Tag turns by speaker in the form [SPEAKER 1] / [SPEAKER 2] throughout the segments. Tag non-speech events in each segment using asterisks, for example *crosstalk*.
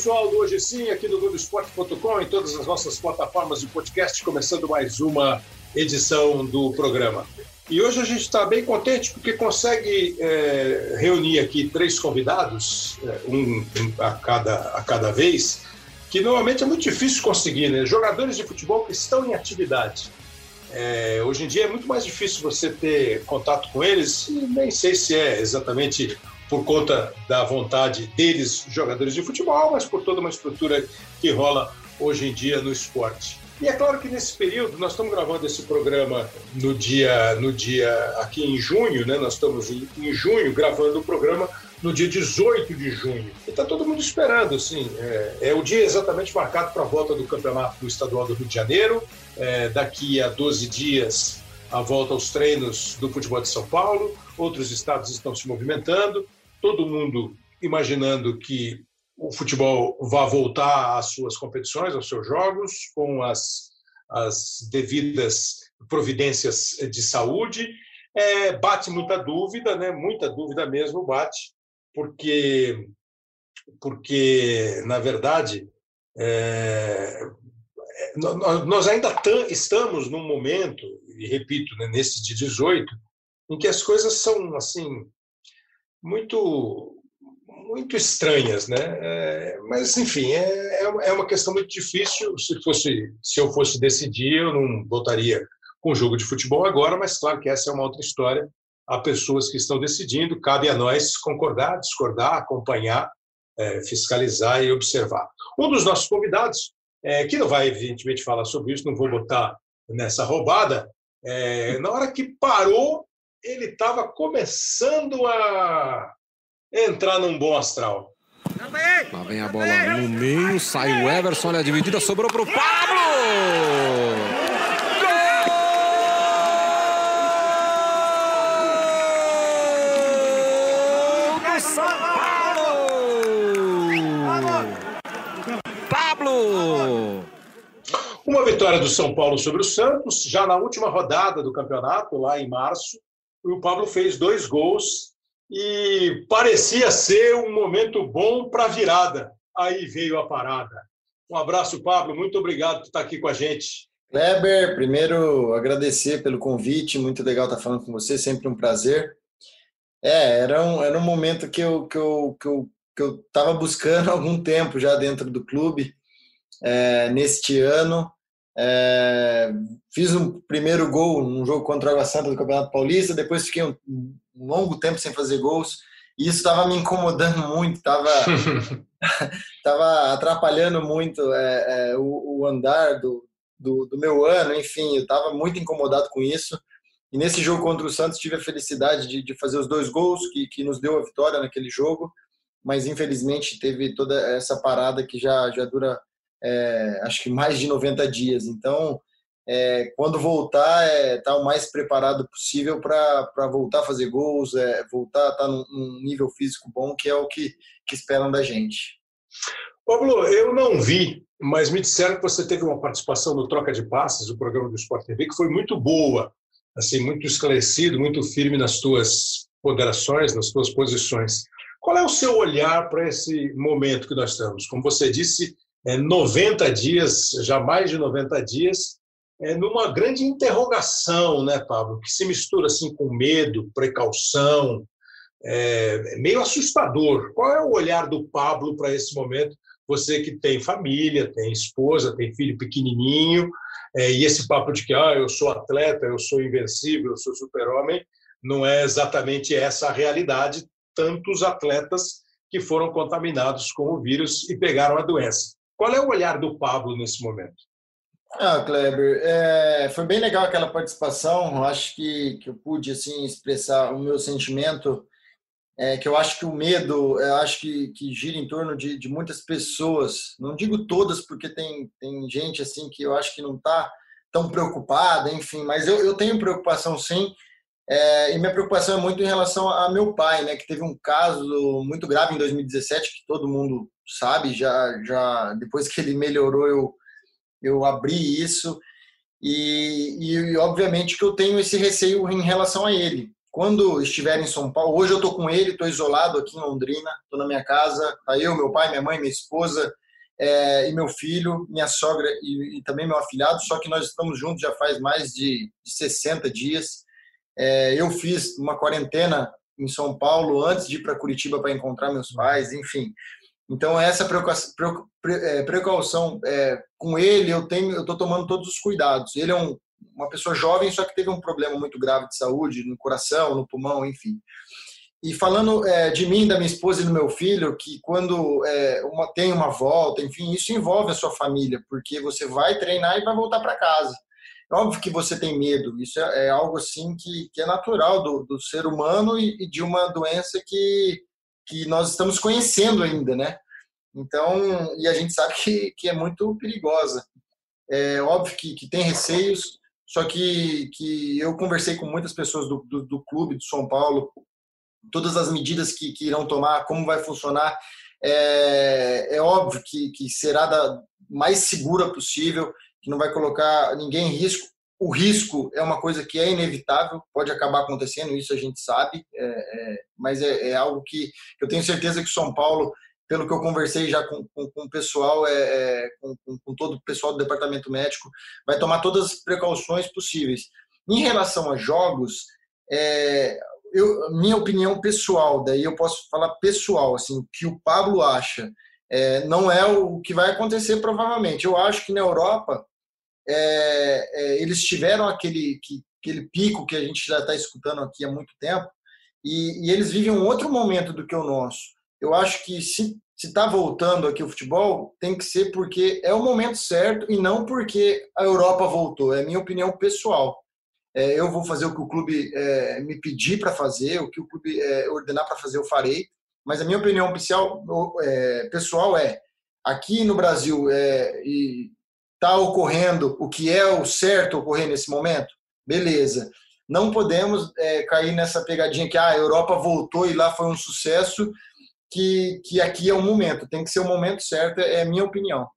[SPEAKER 1] Pessoal, do Hoje Sim, aqui no Globoesporte.com, em todas as nossas plataformas de podcast, começando mais uma edição do programa. E hoje a gente está bem contente porque consegue é, reunir aqui três convidados, é, um, a, cada, a cada vez, que normalmente é muito difícil conseguir, né? Jogadores de futebol que estão em atividade. É, hoje em dia é muito mais difícil você ter contato com eles, nem sei se é exatamente por conta da vontade deles, jogadores de futebol, mas por toda uma estrutura que rola hoje em dia no esporte. E é claro que nesse período, nós estamos gravando esse programa no dia, no dia aqui em junho, né? Nós estamos em, em junho gravando o programa no dia 18 de junho. E está todo mundo esperando, assim. É, é o dia exatamente marcado para a volta do Campeonato Estadual do Rio de Janeiro. É, daqui a 12 dias, a volta aos treinos do futebol de São Paulo. Outros estados estão se movimentando todo mundo imaginando que o futebol vá voltar às suas competições, aos seus jogos, com as, as devidas providências de saúde. É, bate muita dúvida, né? muita dúvida mesmo bate, porque, porque na verdade, é, nós ainda estamos num momento, e repito, né, nesse de 18, em que as coisas são assim muito muito estranhas, né? É, mas enfim, é, é, é uma questão muito difícil. Se fosse, se eu fosse decidir, eu não votaria com o jogo de futebol agora, mas claro que essa é uma outra história. Há pessoas que estão decidindo, cabe a nós concordar, discordar, acompanhar, é, fiscalizar e observar. Um dos nossos convidados, é, que não vai evidentemente falar sobre isso, não vou botar nessa roubada, é, na hora que parou ele estava começando a entrar num bom astral.
[SPEAKER 2] Lá vem a bola no meio, sai o Everson, olha a dividida, sobrou para o Pablo!
[SPEAKER 1] Uma vitória do São Paulo sobre o Santos, já na última rodada do campeonato, lá em março, o Pablo fez dois gols e parecia ser um momento bom para a virada. Aí veio a parada. Um abraço, Pablo. Muito obrigado por estar aqui com a gente.
[SPEAKER 3] Kleber, primeiro agradecer pelo convite. Muito legal estar falando com você, sempre um prazer. É, era um, era um momento que eu que eu que eu que eu estava buscando há *laughs* algum tempo já dentro do clube. É, neste ano, é, fiz um primeiro gol num jogo contra a Água Santa do Campeonato Paulista, depois fiquei um, um longo tempo sem fazer gols, e isso estava me incomodando muito, estava *laughs* tava atrapalhando muito é, é, o, o, andar do, do, do, meu ano, enfim, eu estava muito incomodado com isso. E nesse jogo contra o Santos tive a felicidade de, de fazer os dois gols que, que nos deu a vitória naquele jogo, mas infelizmente teve toda essa parada que já, já dura é, acho que mais de 90 dias. Então, é, quando voltar, é estar tá o mais preparado possível para voltar a fazer gols, é, voltar a estar tá num, num, nível físico bom, que é o que, que esperam da gente.
[SPEAKER 1] Pablo, eu não vi, mas me disseram que você teve uma participação no Troca de Passes, o programa do Sport TV, que foi muito boa, assim, muito esclarecido, muito firme nas tuas ponderações, nas tuas posições. Qual é o seu olhar para esse momento que nós estamos? Como você disse, é, 90 dias, já mais de 90 dias, é, numa grande interrogação, né, Pablo, que se mistura assim com medo, precaução, é, meio assustador. Qual é o olhar do Pablo para esse momento? Você que tem família, tem esposa, tem filho pequenininho, é, e esse papo de que ah, eu sou atleta, eu sou invencível, eu sou super-homem, não é exatamente essa a realidade. Tantos atletas que foram contaminados com o vírus e pegaram a doença. Qual é o olhar do Pablo nesse momento?
[SPEAKER 3] Ah, Kleber, é, foi bem legal aquela participação. Acho que, que eu pude assim expressar o meu sentimento. É, que eu acho que o medo, eu acho que, que gira em torno de, de muitas pessoas. Não digo todas, porque tem, tem gente assim que eu acho que não está tão preocupada, enfim. Mas eu, eu tenho preocupação sim. É, e minha preocupação é muito em relação a meu pai, né, que teve um caso muito grave em 2017 que todo mundo sabe, já, já depois que ele melhorou, eu, eu abri isso. E, e, obviamente que eu tenho esse receio em relação a ele. quando estiver em São Paulo, hoje eu estou com ele, estou isolado aqui em Londrina, estou na minha casa, tá eu, meu pai, minha mãe, minha esposa é, e meu filho, minha sogra e, e, também meu afilhado, só que nós estamos juntos já faz mais de, de 60 dias. É, eu fiz uma quarentena em São Paulo antes de ir para Curitiba para encontrar meus pais, enfim. Então essa é, precaução é, com ele eu tenho, eu estou tomando todos os cuidados. Ele é um, uma pessoa jovem, só que teve um problema muito grave de saúde no coração, no pulmão, enfim. E falando é, de mim, da minha esposa e do meu filho, que quando é, uma, tem uma volta, enfim, isso envolve a sua família, porque você vai treinar e vai voltar para casa. Óbvio que você tem medo, isso é, é algo assim que, que, é natural do, do ser humano e, e, de uma doença que, que nós estamos conhecendo ainda, né? Então, e a gente sabe que, que é muito perigosa. É óbvio que, que tem receios, só que, que eu conversei com muitas pessoas do, do, do clube de São Paulo, todas as medidas que, que irão tomar, como vai funcionar. É, é óbvio que, que será da mais segura possível, que não vai colocar ninguém em risco. O risco é uma coisa que é inevitável, pode acabar acontecendo, isso a gente sabe, é, é, mas é, é, algo que eu tenho certeza que São Paulo pelo que eu conversei já com, com, com o pessoal, é, é com, com, todo o pessoal do departamento médico, vai tomar todas as precauções possíveis. Em relação a jogos, é, eu, minha opinião pessoal, daí eu posso falar pessoal, assim, que o Pablo acha, não é o que vai acontecer provavelmente. Eu acho que na Europa é, é, eles tiveram aquele, que, aquele pico que a gente já está escutando aqui há muito tempo e, e eles vivem um outro momento do que o nosso eu acho que se está voltando aqui o futebol, tem que ser porque é o momento certo e não porque a Europa voltou. É minha opinião pessoal. É, eu vou fazer o que o clube é, me pedir para fazer, o que o clube é, ordenar para fazer, eu farei. Mas a minha opinião é, pessoal é: aqui no Brasil está ocorrendo o que é o certo ocorrer nesse momento? Beleza. Não podemos é, cair nessa pegadinha que ah, a Europa voltou e lá foi um sucesso que, que aqui é o momento, tem que ser o momento certo, é a minha opinião.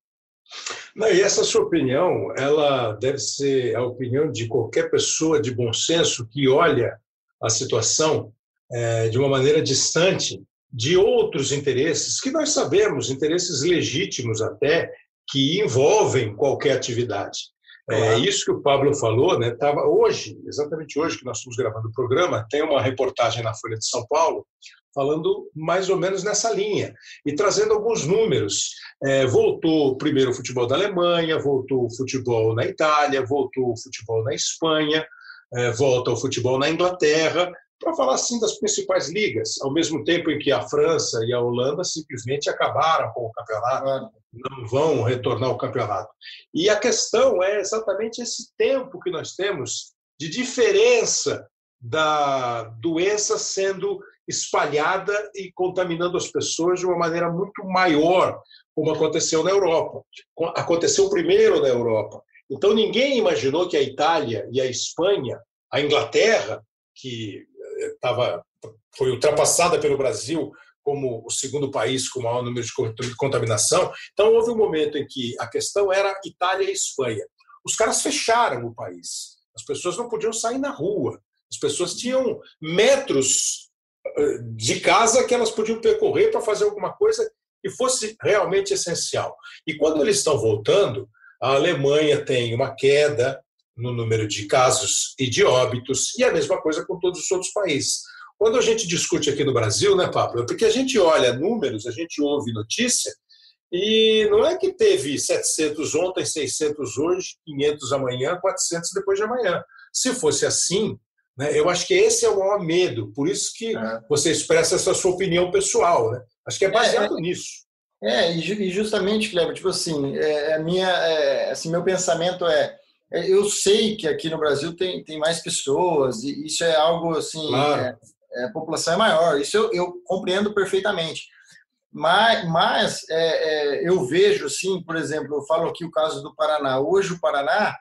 [SPEAKER 1] Não, e essa sua opinião, ela deve ser a opinião de qualquer pessoa de bom senso que olha a situação é, de uma maneira distante de outros interesses que nós sabemos, interesses legítimos até, que envolvem qualquer atividade. É isso que o Pablo falou, né? Tava hoje, exatamente hoje que nós estamos gravando o programa, tem uma reportagem na Folha de São Paulo falando mais ou menos nessa linha e trazendo alguns números. É, voltou primeiro o futebol da Alemanha, voltou o futebol na Itália, voltou o futebol na Espanha, é, volta o futebol na Inglaterra, para falar assim das principais ligas, ao mesmo tempo em que a França e a Holanda simplesmente acabaram com o campeonato, não vão retornar ao campeonato. E a questão é exatamente esse tempo que nós temos de diferença da doença sendo espalhada e contaminando as pessoas de uma maneira muito maior, como aconteceu na Europa. Aconteceu primeiro na Europa. Então ninguém imaginou que a Itália e a Espanha, a Inglaterra, que estava eh, foi ultrapassada pelo Brasil como o segundo país com o maior número de contaminação. Então houve um momento em que a questão era Itália e Espanha. Os caras fecharam o país. As pessoas não podiam sair na rua. As pessoas tinham metros de casa que elas podiam percorrer para fazer alguma coisa que fosse realmente essencial. E quando eles estão voltando, a Alemanha tem uma queda no número de casos e de óbitos, e a mesma coisa com todos os outros países. Quando a gente discute aqui no Brasil, né, Pablo? É porque a gente olha números, a gente ouve notícia, e não é que teve 700 ontem, 600 hoje, 500 amanhã, 400 depois de amanhã. Se fosse assim, né? Eu acho que esse é o maior medo, por isso que é. você expressa essa sua opinião pessoal. Né? Acho que é baseado
[SPEAKER 3] é,
[SPEAKER 1] é, nisso.
[SPEAKER 3] É, e justamente, Cleber, tipo assim, é, é minha, é, assim, meu pensamento é, eu sei que aqui no Brasil tem, tem mais pessoas, e isso é algo assim, claro. a população é maior, isso eu, eu compreendo perfeitamente. Mas, mas eu vejo, assim, por exemplo, eu falo aqui o caso do Paraná. Hoje o Paraná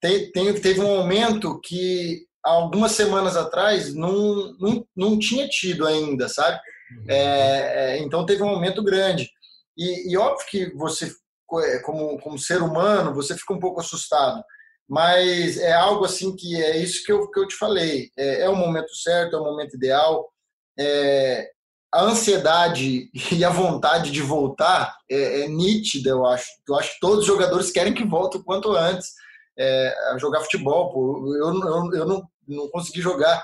[SPEAKER 3] tem, tem, teve um aumento que algumas semanas atrás não, não, não tinha tido ainda, sabe? Uhum. É, é, então teve um aumento grande. E, e, óbvio que você, é, como, como ser humano, você fica um pouco assustado. Mas é algo assim que é isso que eu, que eu te falei. É, é o momento certo, é o momento ideal. É, a ansiedade *laughs* e a vontade de voltar é, é, nítida, eu acho. Eu acho que todos os jogadores querem que volte o quanto antes é, a jogar futebol. Pô. Eu, eu, eu não, não consegui jogar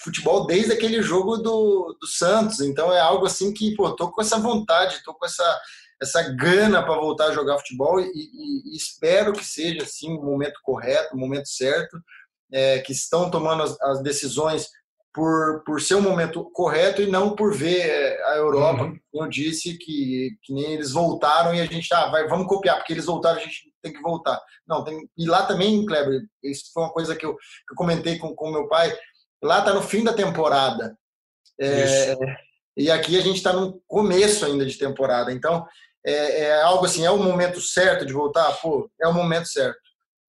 [SPEAKER 3] futebol desde aquele jogo do, do Santos. Então é algo assim que, pô, tô com essa vontade, tô com essa essa gana para voltar a jogar futebol e, e, e, espero que seja assim o momento correto, o momento certo, é, que estão tomando as, as, decisões por, por ser o momento correto e não por ver é, a Europa, uhum. eu disse, que, que nem eles voltaram e a gente ah, vai, vamos copiar, porque eles voltaram, a gente tem que voltar. Não, tem, e lá também, Kleber, isso foi uma coisa que eu, que eu comentei com o meu pai, lá está no fim da temporada. É, e aqui a gente está no começo ainda de temporada. Então, é, é, algo assim, é o momento certo de voltar? Pô, é o momento certo.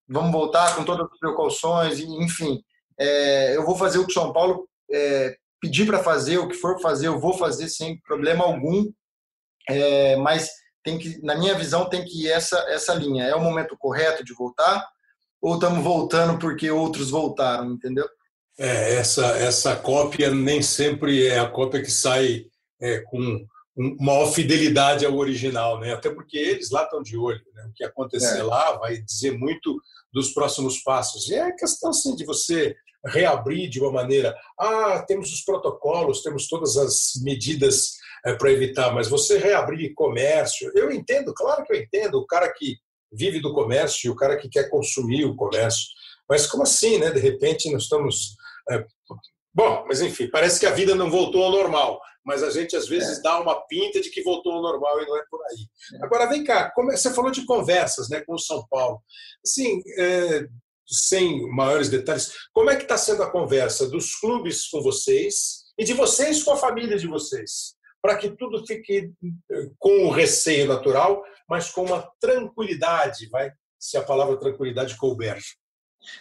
[SPEAKER 3] Vamos voltar com todas as precauções, enfim. É, eu vou fazer o que São Paulo é, pedir para fazer, o que for fazer, eu vou fazer sem problema algum. É, mas tem que, na minha visão, tem que ir essa, essa linha. É o momento correto de voltar? Ou estamos voltando porque outros voltaram, entendeu?
[SPEAKER 1] É, essa, essa cópia nem sempre é a cópia que sai é, com maior fidelidade ao original, né? Até porque eles lá estão de olho, né? O que acontecer é. lá vai dizer muito dos próximos passos. E é questão assim de você reabrir de uma maneira, ah, temos os protocolos, temos todas as medidas é, para evitar, mas você reabrir comércio, eu entendo, claro que eu entendo, o cara que vive do comércio e o cara que quer consumir o comércio, mas como assim, né? De repente nós estamos é, Bom, mas enfim, parece que a vida não voltou ao normal, mas a gente às vezes é. dá uma pinta de que voltou ao normal e não é por aí. É. Agora, vem cá, como você falou de conversas né, com o São Paulo. Assim, é, sem maiores detalhes, como é que está sendo a conversa dos clubes com vocês e de vocês com a família de vocês? Para que tudo fique é, com o receio natural, mas com uma tranquilidade, vai, se a palavra tranquilidade couber.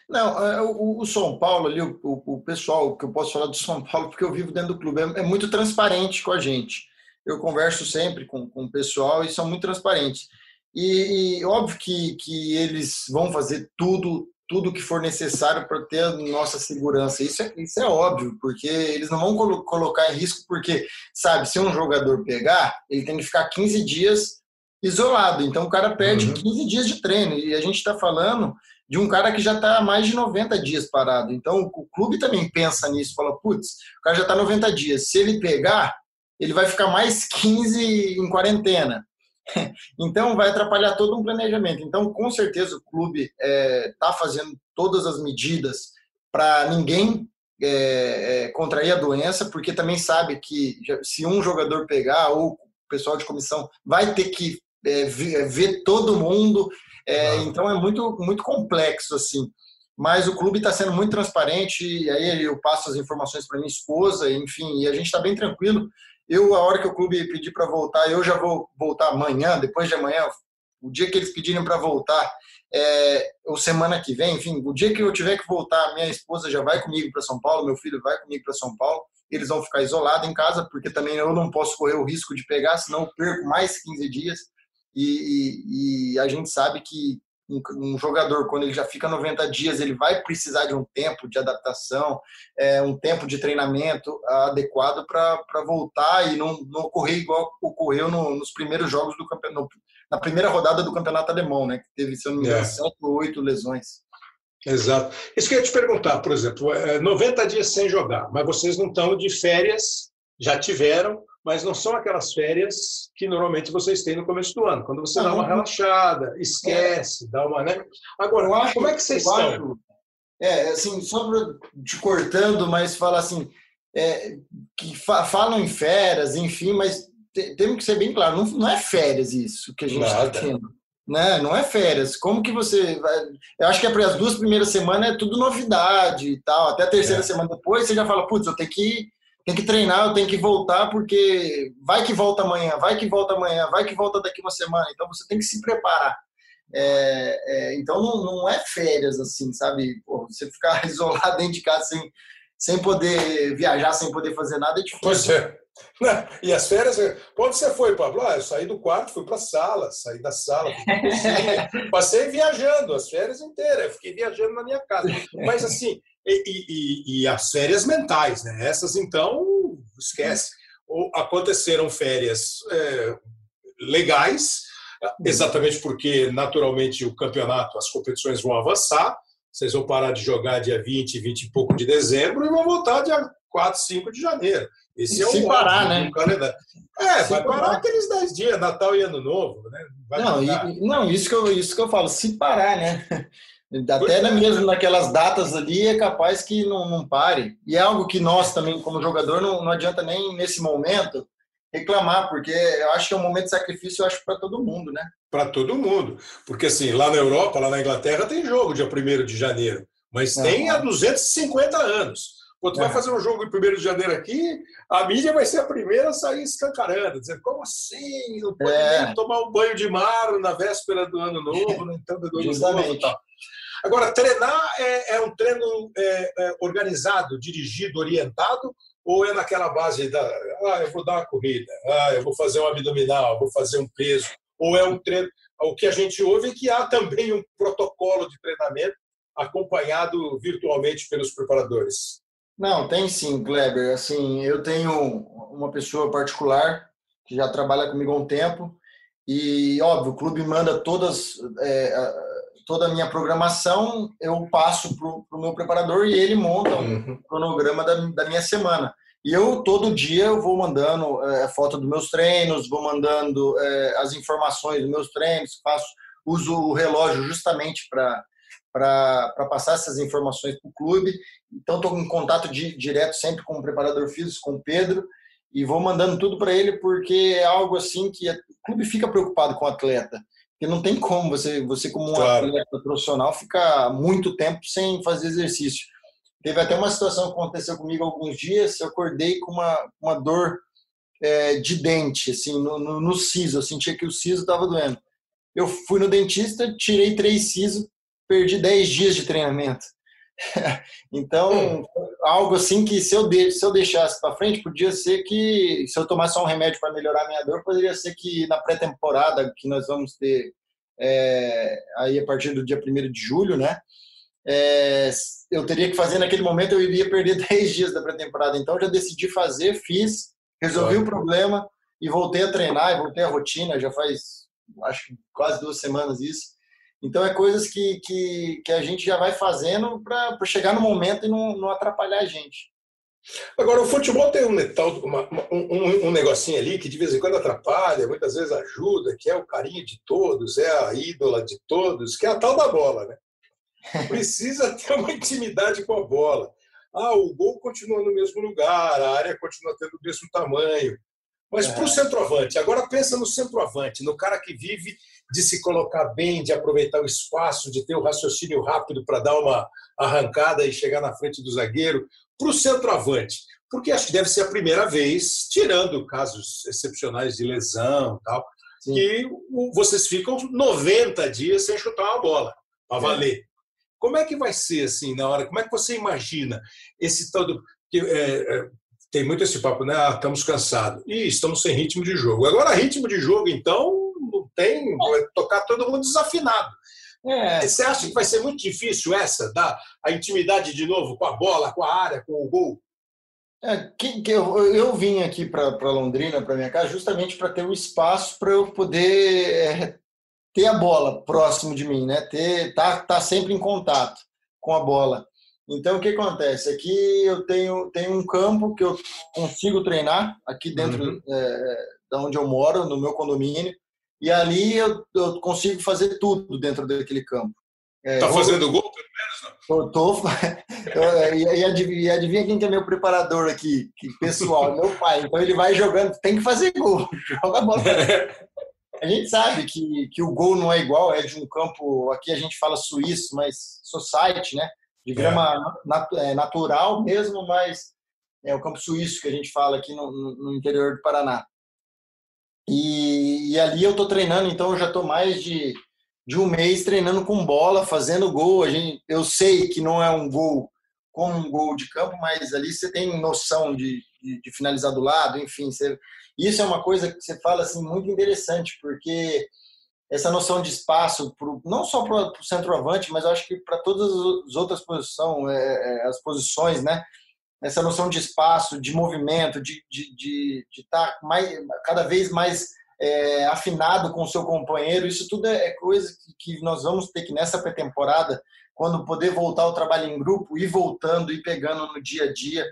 [SPEAKER 3] Não, é, o, o São Paulo ali, o, o, pessoal, que eu posso falar do *laughs* São Paulo, porque eu vivo dentro do clube, é, é muito transparente com a gente. Eu converso sempre com, com o pessoal e são muito transparentes. E, e óbvio que, que eles vão fazer tudo tudo que for necessário para ter a nossa segurança. Isso é, isso é óbvio, porque eles não vão colo colocar em risco, porque, sabe, se um jogador pegar, ele tem que ficar 15 dias isolado. Então o cara perde uhum. 15 dias de treino. E a gente está falando de um cara que já está mais de 90 dias parado. Então, o clube também pensa nisso, fala, putz, o cara já está 90 dias, se ele pegar, ele vai ficar mais 15 em quarentena. *laughs* Então, vai atrapalhar todo um planejamento. Então, com certeza, o clube está é, tá fazendo todas as medidas para ninguém é, é, contrair a doença, porque também sabe que se um jogador pegar, ou o pessoal de comissão vai ter que é, ver, ver todo mundo é, então é muito, muito complexo assim. Mas o clube está sendo muito transparente, e aí eu passo as informações para minha esposa, enfim, e a gente está bem tranquilo. Eu, a hora que o clube pedir para voltar, eu já vou voltar amanhã, depois de amanhã, o dia que eles pedirem para voltar, é, ou semana que vem, enfim, o dia que eu tiver que voltar, minha esposa já vai comigo para São Paulo, meu filho vai comigo para São Paulo, eles vão ficar isolados em casa, porque também eu não posso correr o risco de pegar, senão eu perco mais 15 dias e, e a gente sabe que um, um, jogador, quando ele já fica 90 dias, ele vai precisar de um tempo de adaptação, é, um tempo de treinamento adequado para voltar e não, não ocorrer igual ocorreu no, nos primeiros jogos do campeonato, na primeira rodada do campeonato alemão, né, que teve, se eu não me engano, é. ou oito lesões.
[SPEAKER 1] Exato. Isso que eu ia te perguntar, por exemplo, 90 é, dias sem jogar, mas vocês não estão de férias, já tiveram, mas não são aquelas férias que normalmente vocês têm no começo do ano. Quando você dá uma relaxada, esquece, dá uma. Né? Agora, acho, como é que vocês estão? Acho,
[SPEAKER 3] é, assim, só te cortando, mas fala assim, é, que fa falam em férias, enfim, mas temos que ser bem claro, não, não é férias isso que a gente está tendo. Né? Não é férias. Como que você vai... Eu acho que é as duas primeiras semanas é tudo novidade e tal. Até a terceira é. semana depois você já fala, putz, eu tenho que tem que treinar, eu tenho que voltar, porque vai que volta amanhã, vai que volta amanhã, vai que volta daqui uma semana. Então você tem que se preparar. É, é, então não, não, é férias assim, sabe? Pô, você ficar *laughs* isolado dentro de casa sem, sem poder viajar, sem poder fazer nada é difícil.
[SPEAKER 1] Pois é. E as férias, quando você foi, Pablo? Ah, eu saí do quarto, fui para a sala, saí da sala, *laughs* passei viajando as férias inteiras, eu fiquei viajando na minha casa. Mas assim, e, e, e as férias mentais, né? Essas então, esquece. Aconteceram férias é, legais, exatamente porque, naturalmente, o campeonato, as competições vão avançar, vocês vão parar de jogar dia 20, 20 e pouco de dezembro e vão voltar dia 4, 5 de janeiro.
[SPEAKER 3] Esse é Se o parar, né?
[SPEAKER 1] calendário. É, Se vai parar, parar aqueles 10 dias, Natal e Ano Novo, né?
[SPEAKER 3] Vai não, e, não isso, que eu, isso que eu falo, se parar, né? Até é. mesmo naquelas datas ali é capaz que não, não pare. E é algo que nós também, como jogador, não, não adianta nem nesse momento reclamar, porque eu acho que é um momento de sacrifício, eu acho, para todo mundo, né?
[SPEAKER 1] Para todo mundo. Porque assim, lá na Europa, lá na Inglaterra, tem jogo dia 1 de janeiro, mas tem há 250 anos. Pô, tu é. vai fazer um jogo em 1 de janeiro aqui, a mídia vai ser a primeira a sair escancarando, dizendo, como assim? Não pode é. tomar um banho de mar na véspera do ano novo, no entanto do ano novo e tal. Agora, treinar é, é um treino é, é, organizado, dirigido, orientado, ou é naquela base da, ah, eu vou dar uma corrida, ah, eu vou fazer um abdominal, vou fazer um peso, ou é um treino. O que a gente ouve é que há também um protocolo de treinamento acompanhado virtualmente pelos preparadores.
[SPEAKER 3] Não, tem sim, Kleber. Assim, eu tenho uma pessoa particular que já trabalha comigo há um tempo e, óbvio, o clube manda todas é, toda a minha programação, eu passo para o meu preparador e ele monta um uhum. cronograma da, da minha semana. E eu, todo dia, eu vou mandando é, foto dos meus treinos, vou mandando é, as informações dos meus treinos, faço, uso o relógio justamente para para passar essas informações para o clube. Então, estou em contato de, direto sempre com o preparador físico, com o Pedro, e vou mandando tudo para ele, porque é algo assim que o clube fica preocupado com o atleta. Porque não tem como você, você como um claro. atleta profissional, ficar muito tempo sem fazer exercício. Teve até uma situação que aconteceu comigo alguns dias, eu acordei com uma, uma dor é, de dente, assim, no, no, no siso, eu sentia que o siso estava doendo. Eu fui no dentista, tirei três sisos, perdi dez dias de treinamento. *laughs* então, algo assim que se eu, de, se eu deixasse para frente, podia ser que, se eu tomasse só um remédio para melhorar a minha dor, poderia ser que na pré-temporada, que nós vamos ter é, aí a partir do dia 1 de julho, né? É, eu teria que fazer naquele momento, eu iria perder *laughs* 10 dias da pré-temporada. Então, já decidi fazer, fiz, resolvi o problema e voltei a treinar, e voltei à rotina, já faz, acho quase duas semanas isso. Então, é coisas que, que, que a gente já vai fazendo para chegar no momento e não, não atrapalhar a gente.
[SPEAKER 1] Agora, o futebol tem um, uma, um, um, negocinho ali que de vez em quando atrapalha, muitas vezes ajuda, que é o carinho de todos, é a ídola de todos, que é a tal da bola, né? *laughs* Precisa ter uma intimidade com a bola. Ah, o gol continua no mesmo lugar, a área continua tendo o mesmo tamanho. Mas é. para o centroavante, agora pensa no centroavante, no cara que vive de se colocar bem, de aproveitar o espaço, de ter o raciocínio rápido para dar uma arrancada e chegar na frente do zagueiro, para o centroavante. Porque acho que deve ser a primeira vez, tirando casos excepcionais de lesão e tal, Sim. que vocês ficam 90 dias sem chutar uma bola, para é. valer. É. Como é que vai ser assim na hora? Como é que você imagina esse todo. Que, é, é, tem muito esse papo, né? Ah, estamos cansados. E estamos sem ritmo de jogo. Agora, ritmo de jogo, então, tem. Vai tocar todo mundo desafinado. É. Você acha que vai ser muito difícil essa, dar a intimidade de novo com a bola, com a área, com o gol?
[SPEAKER 3] É, que, que eu, eu vim aqui para Londrina, para minha casa, justamente para ter o um espaço para eu poder é, ter a bola próximo de mim, né? Ter, tá, tá sempre em contato com a bola. Então, o que acontece? Aqui eu tenho, tenho um campo que eu consigo treinar, aqui dentro uhum. é, da onde eu moro, no meu condomínio, e ali eu, eu consigo fazer tudo dentro daquele campo.
[SPEAKER 1] É, tá fazendo gol, pelo
[SPEAKER 3] menos? Não? Tô, *laughs* e, adivinha, adivinha quem que é meu preparador aqui? Que pessoal, meu pai. Então ele vai jogando, tem que fazer gol, *laughs* joga a bola. *laughs* A gente sabe que, que o gol não é igual, é de um campo, aqui a gente fala suíço, mas society, né? De grama é. nat, é, natural mesmo, mas é o campo suíço que a gente fala aqui no, no interior do Paraná. E, e, ali eu tô treinando, então eu já tô mais de, de um mês treinando com bola, fazendo gol. A gente, eu sei que não é um gol como um gol de campo, mas ali você tem noção de, de, de finalizar do lado, enfim. Você, isso é uma coisa que você fala assim muito interessante, porque essa noção de espaço, pro, não só para o centroavante, mas eu acho que para todas as outras posições, é, é, as posições, né? Essa noção de espaço, de movimento, de estar de, de, de tá mais, cada vez mais é, afinado com o seu companheiro, isso tudo é, é coisa que, que nós vamos ter que nessa pré-temporada, quando poder voltar ao trabalho em grupo, ir voltando e pegando no dia a dia,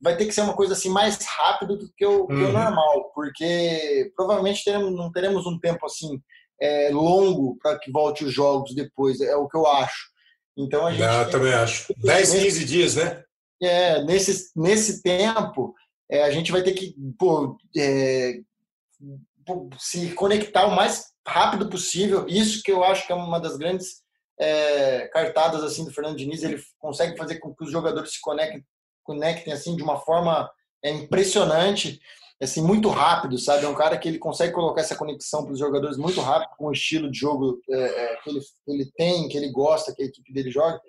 [SPEAKER 3] vai ter que ser uma coisa assim mais rápido do que o, uhum. que o uhum. normal, porque provavelmente teremos, não teremos um tempo assim é, longo para que volte os jogos depois, é o que eu acho. Então a gente.
[SPEAKER 1] Eu também acho. 10, 15 dias, né?
[SPEAKER 3] É, nesse, nesse tempo, é, a gente vai ter que pô, é, se conectar o mais rápido possível. Isso que eu acho que é uma das grandes é, cartadas assim do Fernando Diniz. Ele consegue fazer com que os jogadores se conectem, conectem assim de uma forma é, impressionante assim, muito rápido, sabe? É um cara que ele consegue colocar essa conexão para os jogadores muito rápido, com o estilo de jogo é, é, que, ele, ele tem, que ele gosta, que a equipe dele joga.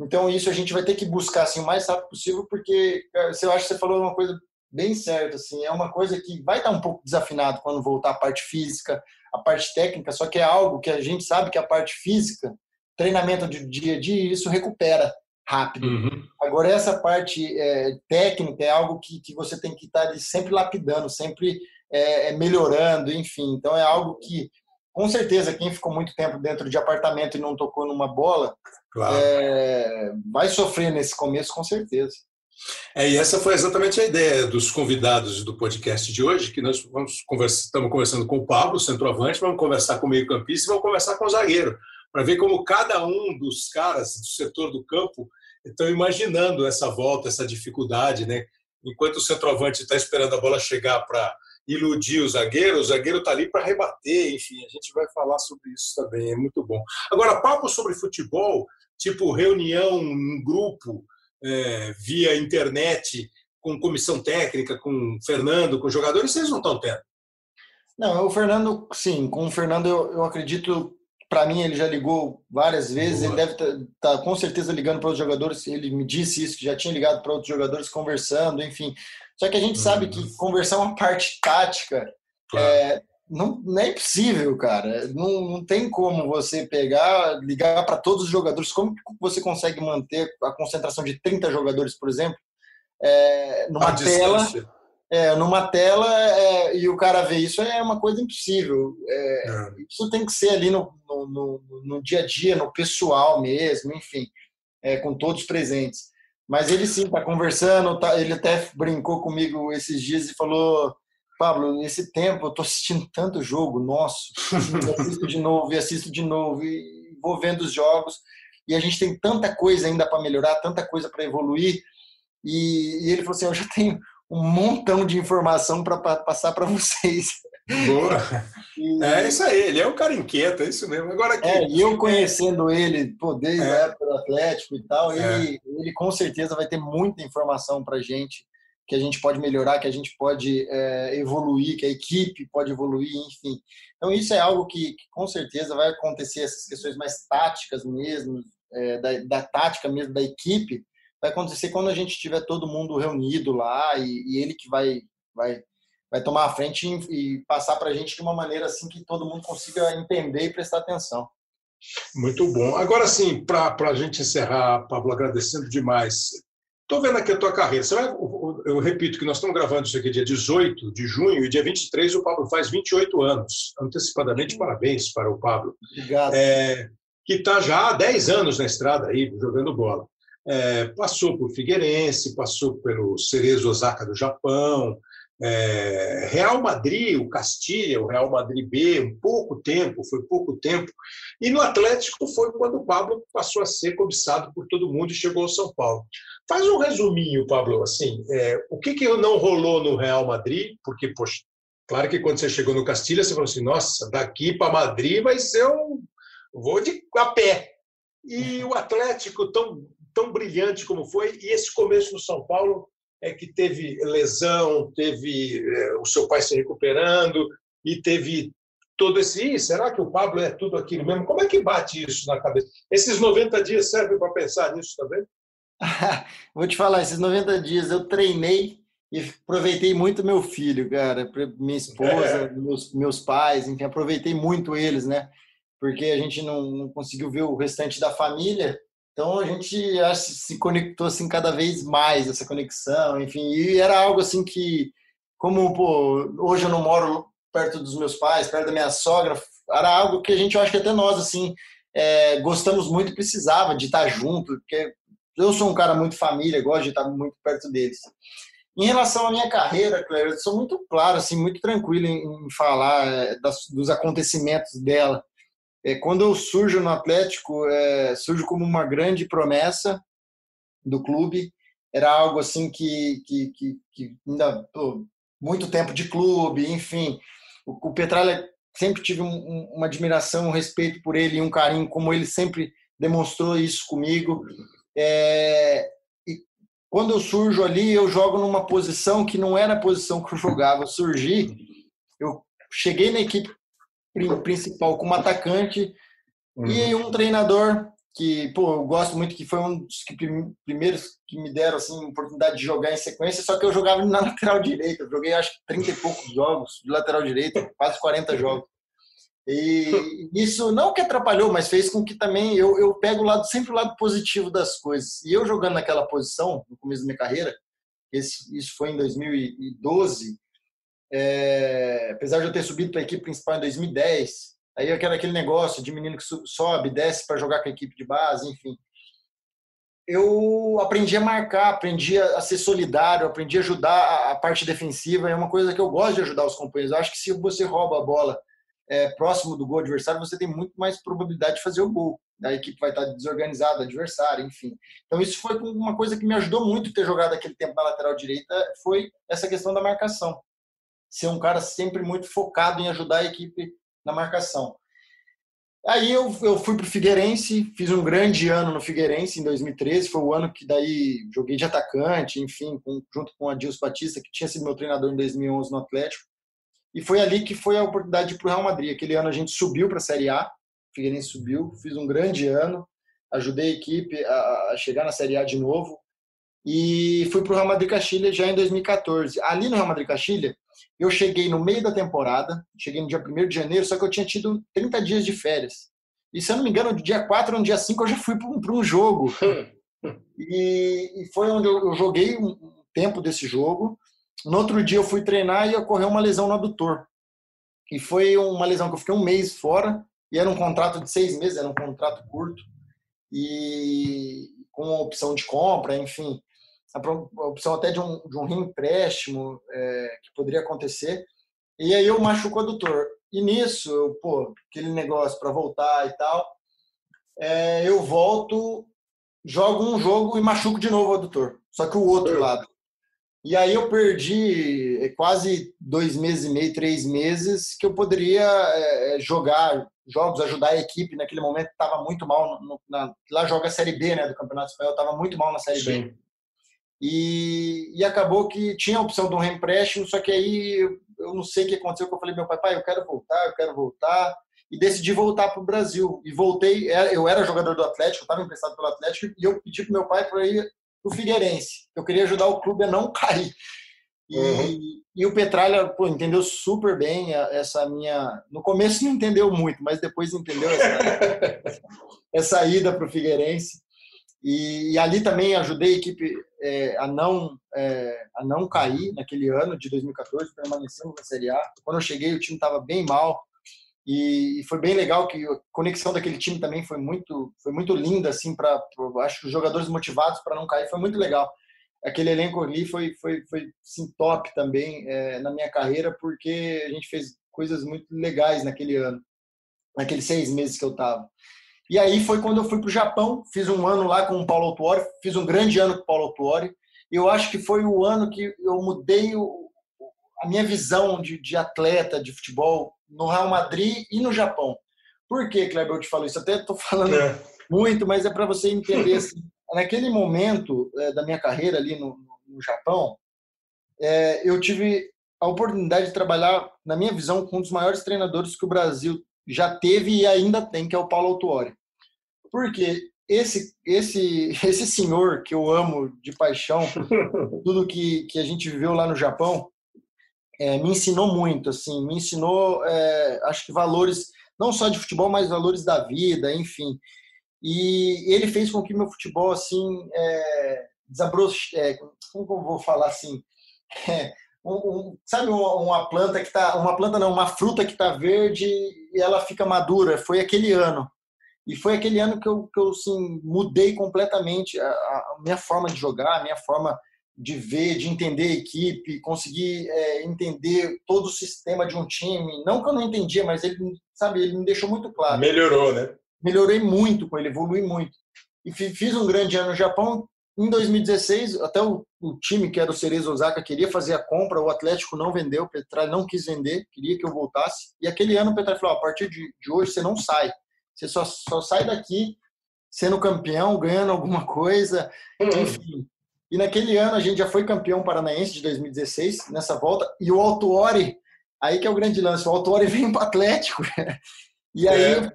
[SPEAKER 3] Então, isso a gente vai ter que buscar assim, o mais rápido possível, porque eu acho que você falou uma coisa bem certa. Assim, é uma coisa que vai estar um pouco desafinado quando voltar a parte física, a parte técnica, só que é algo que a gente sabe que a parte física, treinamento de dia a dia, isso recupera rápido. Uhum. Agora, essa parte é, técnica é algo que, que você tem que estar sempre lapidando, sempre é, é, melhorando, enfim. Então, é algo que, com certeza, quem ficou muito tempo dentro de apartamento e não tocou numa bola, claro. é, vai sofrer nesse começo, com certeza.
[SPEAKER 1] É, e essa foi exatamente a ideia dos convidados do podcast de hoje, que nós vamos conversa, estamos conversando com o Pablo, centroavante, vamos conversar com o meio-campista e vamos conversar com o zagueiro, para ver como cada um dos caras do setor do campo estão imaginando essa volta, essa dificuldade, né? Enquanto o centroavante está esperando a bola chegar para iludir o zagueiro, o zagueiro está ali para rebater, enfim, a gente vai falar sobre isso também, é muito bom. Agora, papo sobre futebol, tipo reunião em grupo, é, via internet, com comissão técnica, com Fernando, com jogadores, vocês não estão tendo?
[SPEAKER 3] Não, o Fernando, sim, com o Fernando eu, eu acredito para mim, ele já ligou várias vezes. Boa. Ele deve estar tá, tá, com certeza ligando para outros jogadores. Ele me disse isso, que já tinha ligado para outros jogadores conversando, enfim. Só que a gente uhum. sabe que conversar é uma *laughs* parte tática claro. é, não, não, é impossível, cara. Não, não tem como você pegar, ligar para todos os jogadores. Como você consegue manter a concentração de 30 jogadores, por exemplo, é, numa a tela? Distância é, numa tela é, e o cara vê isso é uma coisa impossível. É, é. Isso tem que ser ali no, no, no, no, dia a dia, no pessoal mesmo, enfim, é, com todos presentes. Mas ele sim está conversando, tá, ele até brincou comigo esses dias e falou: Pablo, nesse tempo eu estou assistindo tanto jogo nosso, assisto de novo e assisto de novo e vou vendo os jogos e a gente tem tanta coisa ainda para melhorar, tanta coisa para evoluir. E, e ele falou assim: eu já tenho um montão de informação para passar para vocês.
[SPEAKER 1] Boa. *laughs* E... É isso aí, ele é um cara inquieto, é isso mesmo. Agora aqui,
[SPEAKER 3] é, e eu conhecendo ele, pô, desde é. a época do Atlético e tal, é. ele, ele com certeza vai ter muita informação para gente que a gente pode melhorar, que a gente pode é, evoluir, que a equipe pode evoluir, enfim. Então isso é algo que, que com certeza vai acontecer essas questões mais táticas mesmo, é, da, da tática mesmo da equipe, vai acontecer quando a gente tiver todo mundo reunido lá e, e ele que vai, vai, vai tomar a frente e, e passar para a gente de uma maneira assim que todo mundo consiga entender e prestar atenção.
[SPEAKER 1] Muito bom. Agora sim, para a gente encerrar, Pablo, agradecendo demais. Estou vendo aqui a tua carreira. Vai, eu repito que nós estamos gravando isso aqui dia 18 de junho e dia 23 o Pablo faz 28 anos. Antecipadamente, parabéns para o Pablo.
[SPEAKER 3] Obrigado.
[SPEAKER 1] É, que está já há 10 anos na estrada aí, jogando bola. É, passou por Figueirense, passou pelo Cerezo Osaka do Japão, é, Real Madrid, o Castilha, o Real Madrid B, um pouco tempo, foi pouco tempo. E no Atlético foi quando o Pablo passou a ser cobiçado por todo mundo e chegou ao São Paulo. Faz um resuminho, Pablo, assim, é, o que, que não rolou no Real Madrid? Porque, poxa, claro que quando você chegou no Castilha, você falou assim, nossa, daqui para Madrid vai ser um voo de a pé. E o Atlético, tão tão brilhante como foi, e esse começo no São Paulo é que teve lesão, teve é, o seu pai se recuperando e teve todo esse. será que o Pablo é tudo aquilo mesmo? Como é que bate isso na cabeça? Esses 90 dias servem para pensar nisso também? *laughs*
[SPEAKER 3] Vou te falar, esses 90 dias eu treinei e aproveitei muito meu filho, cara, minha esposa, é. meus, meus pais, enfim, aproveitei muito eles, né? Porque a gente não, não conseguiu ver o restante da família, então a gente acho, se conectou assim cada vez mais essa conexão, enfim, e era algo assim que, como pô, hoje eu não moro perto dos meus pais, perto da minha sogra, era algo que a gente, eu acho que até nós assim é, gostamos muito, precisava de estar junto, porque eu sou um cara muito família, gosto de estar muito perto deles. Em relação à minha carreira, Cléber, eu sou muito claro, assim, muito tranquilo em, em falar é, das, dos acontecimentos dela. É, quando eu surjo no Atlético, é, surjo como uma grande promessa do clube. Era algo assim que, que, que, que ainda pô, muito tempo de clube, enfim. O, o Petralha sempre tive um, um, uma admiração, um respeito por ele e um carinho, como ele sempre demonstrou isso comigo. É, e quando eu surjo ali, eu jogo numa posição que não era a posição que eu jogava. Eu surgi, eu cheguei na equipe principal como atacante uhum. e um treinador que, pô, eu gosto muito, que foi um dos que, primeiros que me deram, assim, oportunidade de jogar em sequência, só que eu jogava na *laughs* lateral direita, eu joguei acho que 30 e poucos jogos de lateral direita, quase 40 jogos. E isso não que atrapalhou, mas fez com que também eu, eu pego o lado, sempre o lado positivo das coisas. E eu jogando naquela posição, no começo da minha carreira, esse, isso foi em 2012, é, apesar de eu ter subido para a equipe principal em 2010, Aí eu quero aquele negócio de menino que sobe, desce para jogar com a equipe de base, enfim. Eu aprendi a marcar, aprendi a ser solidário, aprendi a ajudar a parte defensiva. É uma coisa que eu gosto de ajudar os companheiros. Eu acho que se você rouba a bola é, próximo do gol adversário, você tem muito mais probabilidade de fazer o gol. A equipe vai estar desorganizada, adversário, enfim. Então isso foi uma coisa que me ajudou muito ter jogado aquele tempo na lateral direita, foi essa questão da marcação. Ser um cara sempre muito focado em ajudar a equipe na marcação. Aí eu, eu fui para o Figueirense, fiz um grande ano no Figueirense em 2013, foi o ano que daí joguei de atacante, enfim, com, junto com o Adilson Batista, que tinha sido meu treinador em 2011 no Atlético. E foi ali que foi a oportunidade para o Real Madrid. Aquele ano a gente subiu para a Série A, o Figueirense subiu, fiz um grande ano, ajudei a equipe a, chegar na Série A de novo. E fui para o Real Madrid Castilha já em 2014. Ali no Real Madrid Castilha, eu cheguei no meio da temporada, cheguei no dia 1 de janeiro, só que eu tinha tido 30 dias de férias. E se eu não me engano, no dia 4 ou no dia 5 eu já fui para um, um, jogo. *laughs* e, e, foi onde eu, eu joguei um tempo desse jogo. No outro dia eu fui treinar e ocorreu uma lesão no adutor. E foi uma lesão que eu fiquei um mês fora, e era um contrato de seis meses, era um contrato curto, e com opção de compra, enfim a opção até de um, de um reempréstimo é, que poderia acontecer. E aí eu machuco o adutor. E nisso, eu, pô, aquele negócio para voltar e tal, é, eu volto, jogo um jogo e machuco de novo o adutor. Só que o outro lado. E aí eu perdi é, quase dois meses e meio, três meses que eu poderia é, jogar jogos, ajudar a equipe. Naquele momento estava muito mal. No, na, lá joga a Série B né, do Campeonato Espanhol, estava muito mal na Série Sim. B. E, e acabou que tinha a opção de um reempréstimo, só que aí eu não sei o que aconteceu, que eu falei, meu pai, pai, eu quero voltar, eu quero voltar, e decidi voltar para o Brasil. E voltei, é, eu era jogador do Atlético, estava emprestado pelo Atlético, e eu pedi para meu pai para ir o Figueirense. Eu queria ajudar o clube a não *laughs* cair. E, uhum. e o Petralha pô, entendeu super bem essa minha. No começo não entendeu muito, mas depois entendeu essa, *laughs* essa ida para o Figueirense. E, e, ali também ajudei a equipe é, a, não, é, a não cair naquele ano de 2014, permanecendo na Série A. Quando eu cheguei, o time estava bem mal. E, foi bem legal que a conexão daquele time também foi muito, foi muito linda, assim, para acho que os jogadores motivados para não cair foi muito legal. Aquele elenco ali foi, foi, foi sim, top também é, na minha carreira, porque a gente fez coisas muito legais naquele ano, naqueles seis meses que eu estava. E aí foi quando eu fui para o Japão, fiz um ano lá com o Paulo Autuori, fiz um grande ano com o Paulo Autuori. Eu acho que foi o ano que eu mudei o, a minha visão de, de, atleta de futebol no Real Madrid e no Japão. Por que, Kleber, eu te falo isso? Até estou falando é. muito, mas é para você entender. Assim, *laughs* naquele momento é, da minha carreira ali no, no Japão, é, eu tive a oportunidade de trabalhar, na minha visão, com um dos maiores treinadores que o Brasil já teve e ainda tem, que é o Paulo Autuori. Porque esse, esse, *laughs* esse senhor que eu amo de paixão, tudo que, que a gente viveu lá no Japão, é, me ensinou muito, assim, me ensinou, é, acho que valores, não só de futebol, mas valores da vida, enfim. E ele fez com que meu futebol, assim, é, desabroche, é, como eu vou falar assim, é, um, um, sabe uma, planta que tá, uma planta não, uma fruta que tá verde e ela fica madura. Foi aquele ano. E foi aquele ano que eu, que eu assim, mudei completamente a, a minha forma de jogar, a minha forma de ver, de entender a equipe, conseguir é, entender todo o sistema de um time. Não que eu não entendia, mas ele, sabe, ele me deixou muito claro.
[SPEAKER 1] Melhorou, né?
[SPEAKER 3] Melhorei muito com ele, evolui muito. E fiz um grande ano no Japão. Em 2016, até o, o time que era o Cerezo Osaka queria fazer a compra, o Atlético não vendeu, o Petralha não quis vender, queria que eu voltasse. E aquele ano o Petralha falou: a partir de, de hoje você não sai. Você só, só sai daqui sendo campeão, ganhando alguma coisa, hum. enfim. E naquele ano a gente já foi campeão paranaense de 2016, nessa volta, e o Autuori, aí que é o grande lance, o Autuori *laughs* vem para o Atlético. e aí é.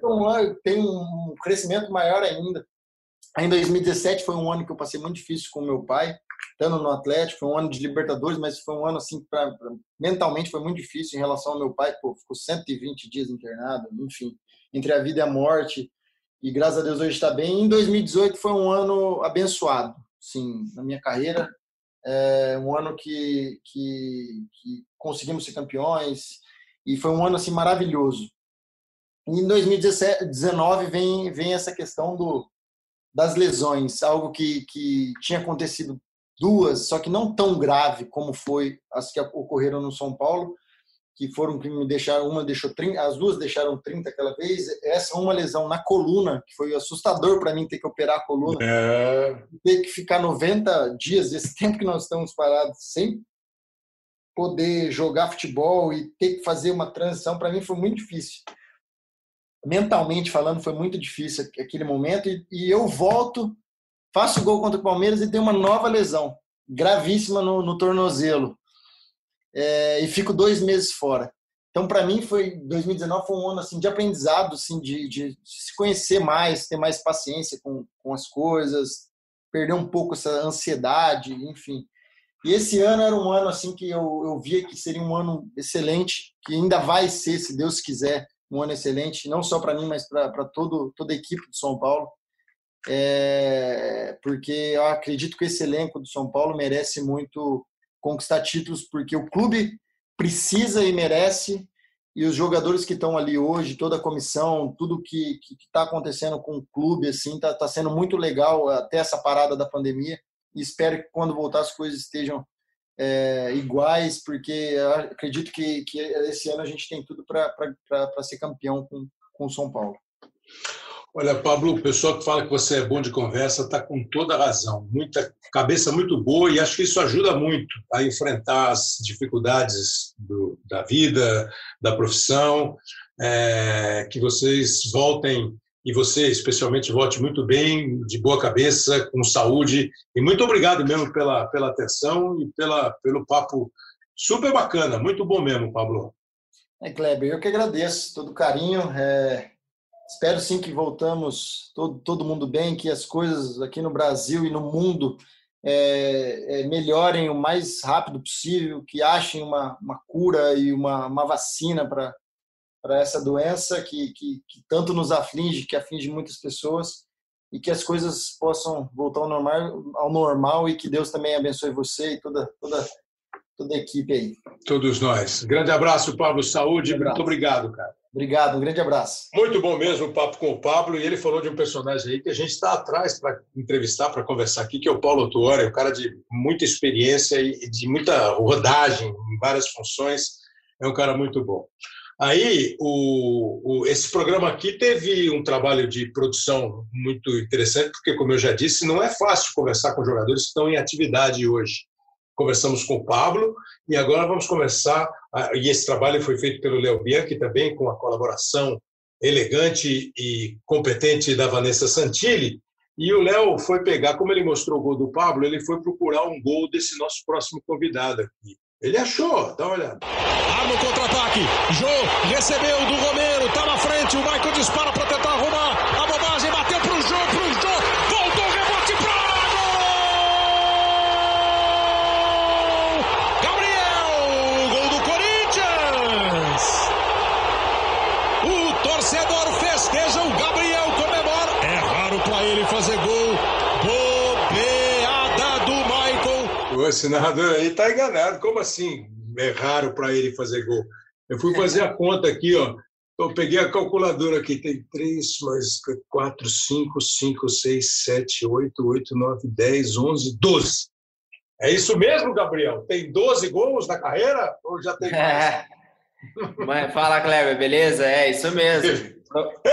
[SPEAKER 3] tem um crescimento maior ainda. Aí em 2017 foi um ano que eu passei muito difícil com meu pai, estando no Atlético, foi um ano de Libertadores, mas foi um ano assim, pra, pra, mentalmente foi muito difícil em relação ao meu pai, pô, ficou 120 dias internado, enfim entre a vida e a morte. E graças a Deus hoje está bem. Em 2018 foi um ano abençoado, sim, na minha carreira. É um ano que, que, que conseguimos ser campeões e foi um ano assim maravilhoso. Em 2019 vem, vem essa questão do, das lesões, algo que, que tinha acontecido duas, só que não tão grave como foi as que ocorreram no São Paulo, que foram que me deixaram, uma deixou 30, as duas deixaram 30 aquela vez, essa uma lesão na coluna, que foi assustador para mim ter que operar a coluna, é. ter que ficar 90 dias, esse *laughs* tempo que nós estamos parados, sem poder jogar futebol e ter que fazer uma transição, para mim foi muito difícil. Mentalmente falando, foi muito difícil aquele momento, e, e eu volto, faço gol contra o Palmeiras e tenho uma nova lesão, gravíssima no, no tornozelo é, e fico dois meses fora. Então, para mim, foi 2019 foi um ano assim de aprendizado, assim, de, de se conhecer mais, ter mais paciência com, com as coisas, perder um pouco essa ansiedade, enfim. E esse ano era um ano assim que eu, eu via que seria um ano excelente, que ainda vai ser, se Deus quiser, um ano excelente, não só para mim, mas para toda a equipe do São Paulo. É, porque eu acredito que esse elenco do São Paulo merece muito conquistar títulos porque o clube precisa e merece e os jogadores que estão ali hoje, toda a comissão, tudo que está acontecendo com o clube, assim, está tá sendo muito legal até essa parada da pandemia. E espero que quando voltar as coisas estejam é, iguais, porque acredito que, que esse ano a gente tem tudo para ser campeão com, com o São Paulo.
[SPEAKER 1] Olha, Pablo, o pessoal que fala que você é bom de conversa está com toda razão. Muita cabeça muito boa e acho que isso ajuda muito a enfrentar as dificuldades do, da vida, da profissão. É, que vocês voltem e você especialmente volte muito bem, de boa cabeça, com saúde. E muito obrigado mesmo pela, pela atenção e pela, pelo papo super bacana. Muito bom mesmo, Pablo.
[SPEAKER 3] É, Kleber, eu que agradeço todo o carinho. É Espero sim que voltamos todo, todo mundo bem, que as coisas aqui no Brasil e no mundo é, é, melhorem o mais rápido possível, que achem uma, uma cura e uma, uma vacina para essa doença que, que, que, tanto nos aflige, que aflige muitas pessoas, e que as coisas possam voltar ao normal, ao normal e que Deus também abençoe você e toda, toda, toda a equipe aí.
[SPEAKER 1] Todos nós. Grande abraço, Pablo. Saúde. Muito obrigado, cara.
[SPEAKER 3] Obrigado, um grande abraço.
[SPEAKER 1] Muito bom mesmo o papo com o Pablo, e ele falou de um personagem aí que a gente está atrás para entrevistar, para conversar aqui, que é o Paulo Tuori, um cara de muita experiência e de muita rodagem em várias funções, é um cara muito bom. Aí, o, o, esse programa aqui teve um trabalho de produção muito interessante, porque, como eu já disse, não é fácil conversar com jogadores que estão em atividade hoje conversamos com o Pablo e agora vamos começar, e esse trabalho foi feito pelo Léo Bianchi também, com a colaboração elegante e competente da Vanessa Santilli, e o Léo foi pegar, como ele mostrou o gol do Pablo, ele foi procurar um gol desse nosso próximo convidado aqui. Ele achou, dá uma olhada.
[SPEAKER 4] Arma contra-ataque. Jô recebeu do Romero, tá na frente. O Michael dispara para tentar arrumar a bobagem. Bateu pro Jô, pro Jô. torcedor festeja, o Gabriel comemora. É raro para ele fazer gol. Bobeada do Michael.
[SPEAKER 1] O assinador aí tá enganado. Como assim? É raro para ele fazer gol. Eu fui fazer a conta aqui, ó. Eu peguei a calculadora aqui, tem 3 mais 4, 5, 5, 6, 7, 8, 8, 9, 10, 11, 12. É isso mesmo, Gabriel? Tem 12 gols na carreira ou já tem mais? *laughs*
[SPEAKER 5] É. Fala, Kleber, beleza? É isso mesmo.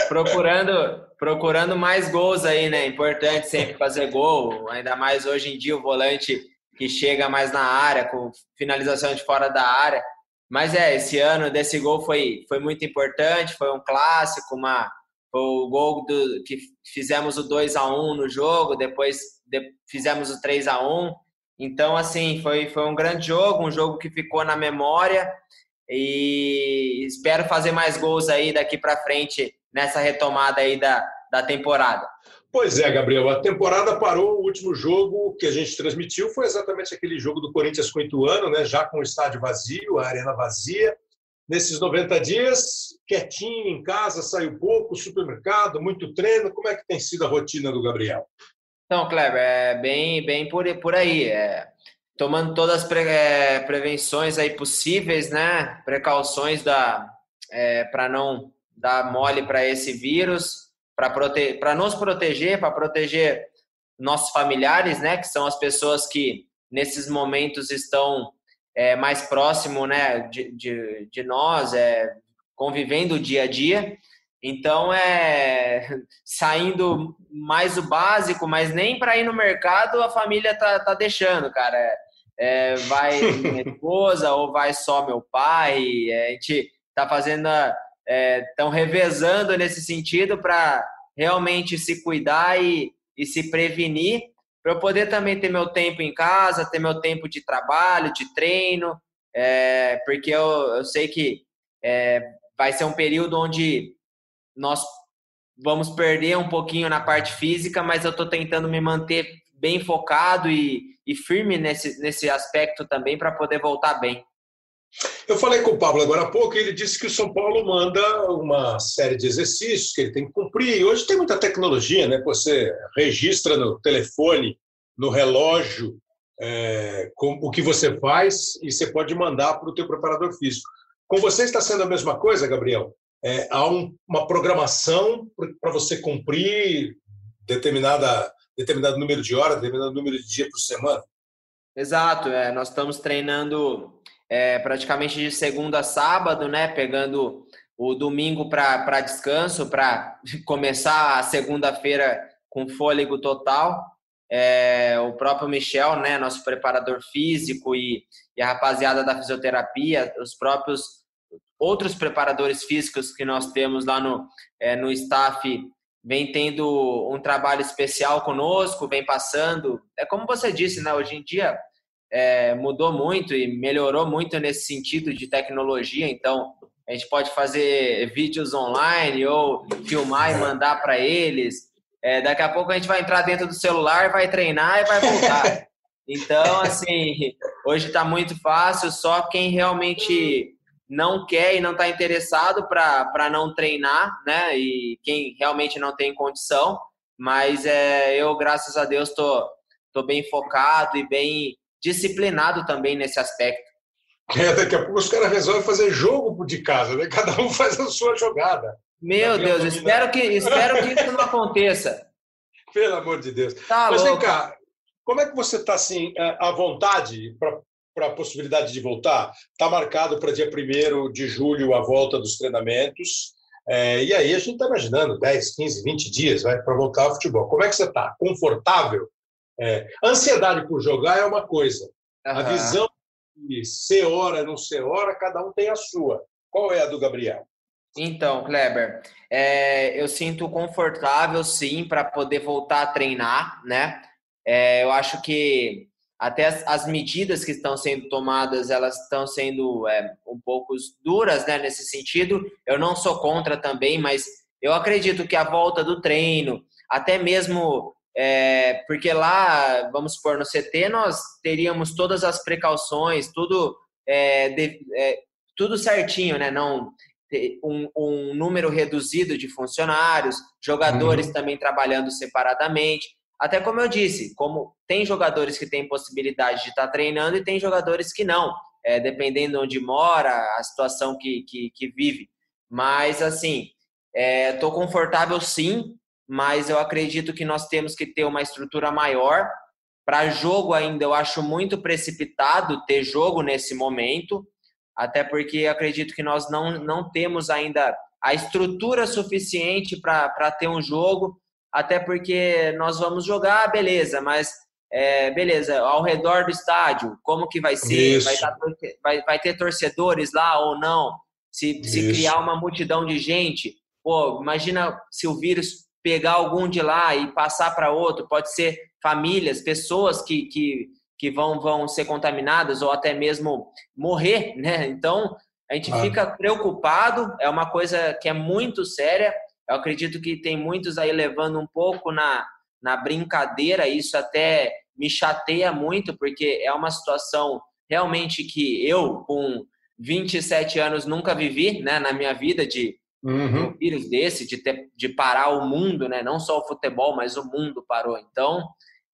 [SPEAKER 5] Procurando, procurando mais gols aí, né? Importante sempre fazer gol, ainda mais hoje em dia o volante que chega mais na área, com finalização de fora da área. Mas é, esse ano desse gol foi, foi muito importante, foi um clássico, uma, foi o gol do, que fizemos o 2 a 1 no jogo, depois de, fizemos o 3 a 1 Então, assim, foi, foi um grande jogo, um jogo que ficou na memória e espero fazer mais gols aí daqui para frente nessa retomada aí da, da temporada.
[SPEAKER 1] Pois é, Gabriel, a temporada parou, o último jogo que a gente transmitiu foi exatamente aquele jogo do Corinthians com o Ituano, né, já com o estádio vazio, a arena vazia. Nesses 90 dias, quietinho em casa, saiu pouco, supermercado, muito treino. Como é que tem sido a rotina do Gabriel?
[SPEAKER 5] Então, Kleber, é bem, bem por, por aí. É, tomando todas as pre, é, prevenções aí possíveis, né? Precauções da é, para não dar mole para esse vírus para prote nos proteger, para proteger nossos familiares, né, que são as pessoas que nesses momentos estão é, mais próximo, né, de, de, de nós, é, convivendo o dia a dia. Então é *laughs* saindo mais o básico, mas nem para ir no mercado a família tá, tá deixando, cara. É, é vai minha *laughs* esposa ou vai só meu pai. É, a gente tá fazendo a, estão é, revezando nesse sentido para realmente se cuidar e, e se prevenir, para eu poder também ter meu tempo em casa, ter meu tempo de trabalho, de treino, é, porque eu, eu sei que é, vai ser um período onde nós vamos perder um pouquinho na parte física, mas eu estou tentando me manter bem focado e, e firme nesse, nesse aspecto também para poder voltar bem.
[SPEAKER 1] Eu falei com o Pablo agora há pouco e ele disse que o São Paulo manda uma série de exercícios que ele tem que cumprir. Hoje tem muita tecnologia, né? Você registra no telefone, no relógio, é, com o que você faz e você pode mandar para o teu preparador físico. Com você está sendo a mesma coisa, Gabriel? É, há um, uma programação para você cumprir determinada, determinado número de horas, determinado número de dias por semana?
[SPEAKER 5] Exato, é, nós estamos treinando é, praticamente de segunda a sábado, né? Pegando o domingo para descanso, para *laughs* começar a segunda-feira com fôlego total. É, o próprio Michel, né, nosso preparador físico e, e, a rapaziada da fisioterapia, os próprios outros preparadores físicos que nós temos lá no, é, no staff, vem tendo um trabalho especial conosco, vem passando. É como você disse, né, hoje em dia é, mudou muito e melhorou muito nesse sentido de tecnologia. Então, a gente pode fazer vídeos online ou filmar e mandar para eles. É, daqui a pouco a gente vai entrar dentro do celular, vai treinar e vai voltar. *laughs* Então, assim, hoje está muito fácil, só quem realmente não quer e não está interessado para não treinar, né? E quem realmente não tem condição. Mas é, eu, graças a Deus, estou tô, tô bem focado e bem disciplinado também nesse aspecto.
[SPEAKER 1] É, daqui a pouco os caras resolvem fazer jogo de casa, né? Cada um *laughs* faz a sua jogada.
[SPEAKER 5] Meu Deus, espero que, *laughs* espero que isso não aconteça.
[SPEAKER 1] Pelo amor de Deus. Tá Mas louco. vem cá, como é que você está assim, é, à vontade para a possibilidade de voltar? Está marcado para dia 1 de julho a volta dos treinamentos. É, e aí a gente está imaginando 10, 15, 20 dias para voltar ao futebol. Como é que você está? Confortável? É, ansiedade por jogar é uma coisa. Uhum. A visão de ser hora, não ser hora, cada um tem a sua. Qual é a do Gabriel?
[SPEAKER 5] Então, Kleber, é, eu sinto confortável sim para poder voltar a treinar, né? É, eu acho que até as, as, medidas que estão sendo tomadas, elas estão sendo é, um pouco duras, né? Nesse sentido, eu não sou contra também, mas eu acredito que a volta do treino, até mesmo é, porque lá, vamos supor, no CT nós teríamos todas as precauções, tudo, é, de, é, tudo certinho, né? Não, um, um número reduzido de funcionários, jogadores uhum. também trabalhando separadamente. Até como eu disse, como tem jogadores que têm possibilidade de estar tá treinando e tem jogadores que não, é, dependendo de onde mora, a situação que, que, que vive. Mas, assim, estou é, confortável sim, mas eu acredito que nós temos que ter uma estrutura maior. Para jogo ainda, eu acho muito precipitado ter jogo nesse momento, até porque acredito que nós não, não temos ainda a estrutura suficiente para ter um jogo, até porque nós vamos jogar, beleza, mas é, beleza, ao redor do estádio, como que vai ser? Vai, dar, vai, vai, ter torcedores lá ou não? Se, se criar uma multidão de gente, pô, imagina se o vírus pegar algum de lá e passar para outro, pode ser famílias, pessoas que, que, que vão, vão ser contaminadas ou até mesmo morrer, né? Então, a gente fica preocupado, é uma coisa que é muito séria. Eu acredito que tem muitos aí levando um pouco na, na brincadeira, isso até me chateia muito, porque é uma situação realmente que eu, com 27 anos, nunca vivi né, na minha vida de uhum. um vírus desse, de, ter, de parar o mundo, né, não só o futebol, mas o mundo parou. Então,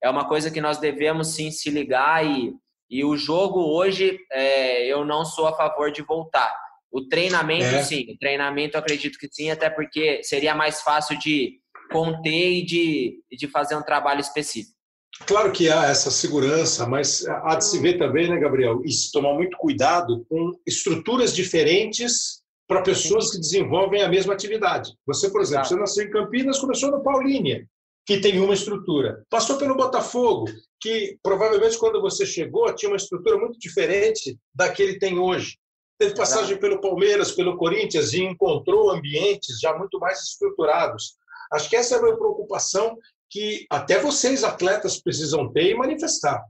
[SPEAKER 5] é uma coisa que nós devemos sim se ligar e, e o jogo hoje, é, eu não sou a favor de voltar. O treinamento, é. sim, o treinamento eu acredito que sim, até porque seria mais fácil de conter e de, de fazer um trabalho específico.
[SPEAKER 1] Claro que há essa segurança, mas há de se ver também, né, Gabriel, e se tomar muito cuidado com estruturas diferentes para pessoas que desenvolvem a mesma atividade. Você, por exemplo, você nasceu em Campinas, começou no Paulínia, que tem uma estrutura. Passou pelo Botafogo, que provavelmente quando você chegou tinha uma estrutura muito diferente da que ele tem hoje. Teve passagem pelo Palmeiras, pelo Corinthians e encontrou ambientes já muito mais estruturados. Acho que essa é a minha preocupação que até vocês, atletas, precisam ter e manifestar.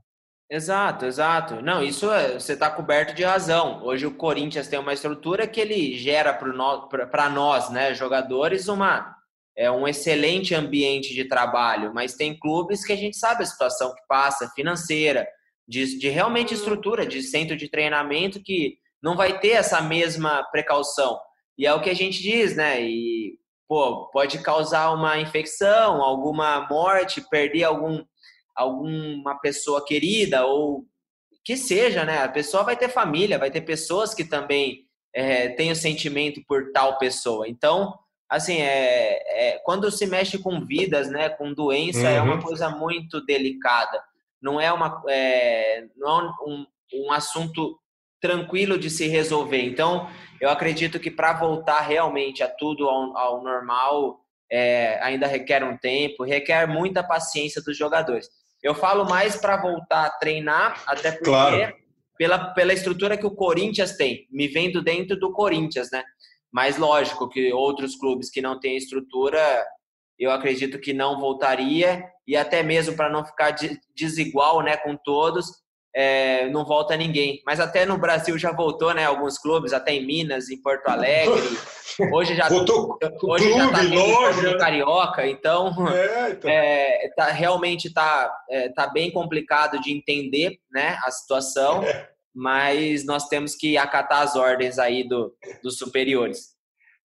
[SPEAKER 5] Exato, exato. Não, isso é, você está coberto de razão. Hoje o Corinthians tem uma estrutura que ele gera para nós, né, jogadores, uma é um excelente ambiente de trabalho, mas tem clubes que a gente sabe a situação que passa, financeira, de, de realmente estrutura, de centro de treinamento que não vai ter essa mesma precaução. E é o que a gente diz, né? E pô, pode causar uma infecção, alguma morte, perder algum, alguma pessoa querida ou que seja, né? A pessoa vai ter família, vai ter pessoas que também é, têm o sentimento por tal pessoa. Então, assim, é, é, quando se mexe com vidas, né, com doença, uhum. é uma uhum. coisa muito delicada. Não é, uma, é, não é um, um assunto tranquilo de se resolver. Então, eu acredito que para voltar realmente a tudo ao, ao normal, é, ainda requer um tempo, requer muita paciência dos jogadores. Eu falo mais para voltar a treinar, até porque claro. pela, pela estrutura que o Corinthians tem, me vendo dentro do Corinthians, né? Mas lógico que outros clubes que não têm estrutura, eu acredito que não voltaria e até mesmo para não ficar desigual, né, com todos, é, não volta ninguém. Mas até no Brasil já voltou, né? Alguns clubes, até em Minas, em Porto Alegre. Hoje já
[SPEAKER 1] voltou hoje clube, já tá loja.
[SPEAKER 5] no Carioca, então, é, então. É, tá, realmente está é, tá bem complicado de entender né, a situação, é. mas nós temos que acatar as ordens aí do, dos superiores.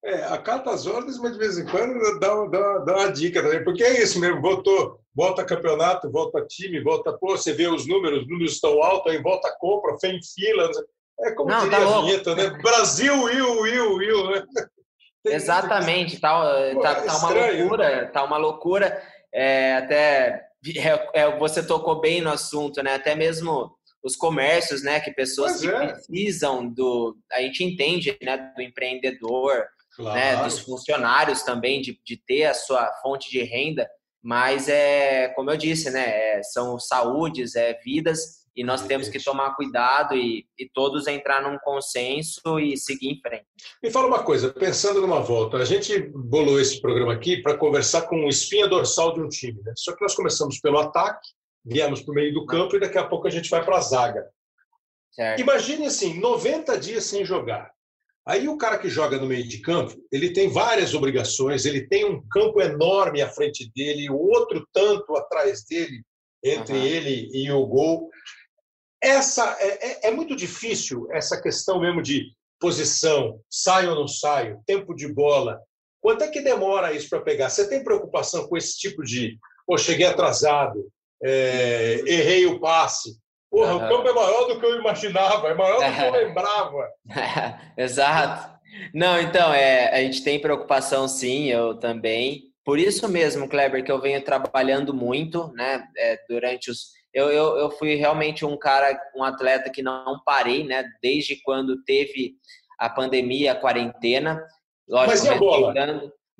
[SPEAKER 1] É, acata as ordens, mas de vez em quando dá, dá, dá uma dica também, porque é isso mesmo, voltou volta campeonato, volta time, volta, pô, você vê os números, os números estão altos, aí volta compra, vem fila. É como Não, diria tá a vinheta, né? Brasil, Will, Will, Will, né?
[SPEAKER 5] Tem *laughs* Exatamente, tá, pô, tá, é tá uma loucura, tá uma loucura. É, até é, é, você tocou bem no assunto, né? Até mesmo os comércios, né? Que pessoas que é. precisam do. A gente entende, né? Do empreendedor, né, claro. né? Dos funcionários também, de, de ter a sua fonte de renda. Mas é, como eu disse, né, é, são saúdes, é vidas e nós temos que tomar cuidado e, e, todos entrar num consenso e seguir em frente.
[SPEAKER 1] Me fala uma coisa, pensando numa volta, a gente bolou esse programa aqui para conversar com o espinha dorsal de um time, né? Só que nós começamos pelo ataque, viemos para o meio do campo e daqui a pouco a gente vai para a zaga. Certo. Imagine assim, 90 dias sem jogar. Aí o cara que joga no meio de campo, ele tem várias obrigações, ele tem um campo enorme à frente dele, outro tanto atrás dele, entre uhum. ele e o gol. Essa é, é, é, muito difícil essa questão mesmo de posição, saio ou não saio, tempo de bola. Quanto é que demora isso para pegar? Você tem preocupação com esse tipo de, pô, cheguei atrasado, é, errei o passe. Porra, uhum. o campo é maior do que eu imaginava, é maior do que eu lembrava. *laughs*
[SPEAKER 5] Exato. Não, então, é, a gente tem preocupação sim, eu também. Por isso mesmo, Kleber, que eu venho trabalhando muito, né, é, durante os... Eu, eu, eu fui realmente um cara, um atleta que não parei, né, desde quando teve a pandemia, a quarentena.
[SPEAKER 1] Lógico, Mas e a bola?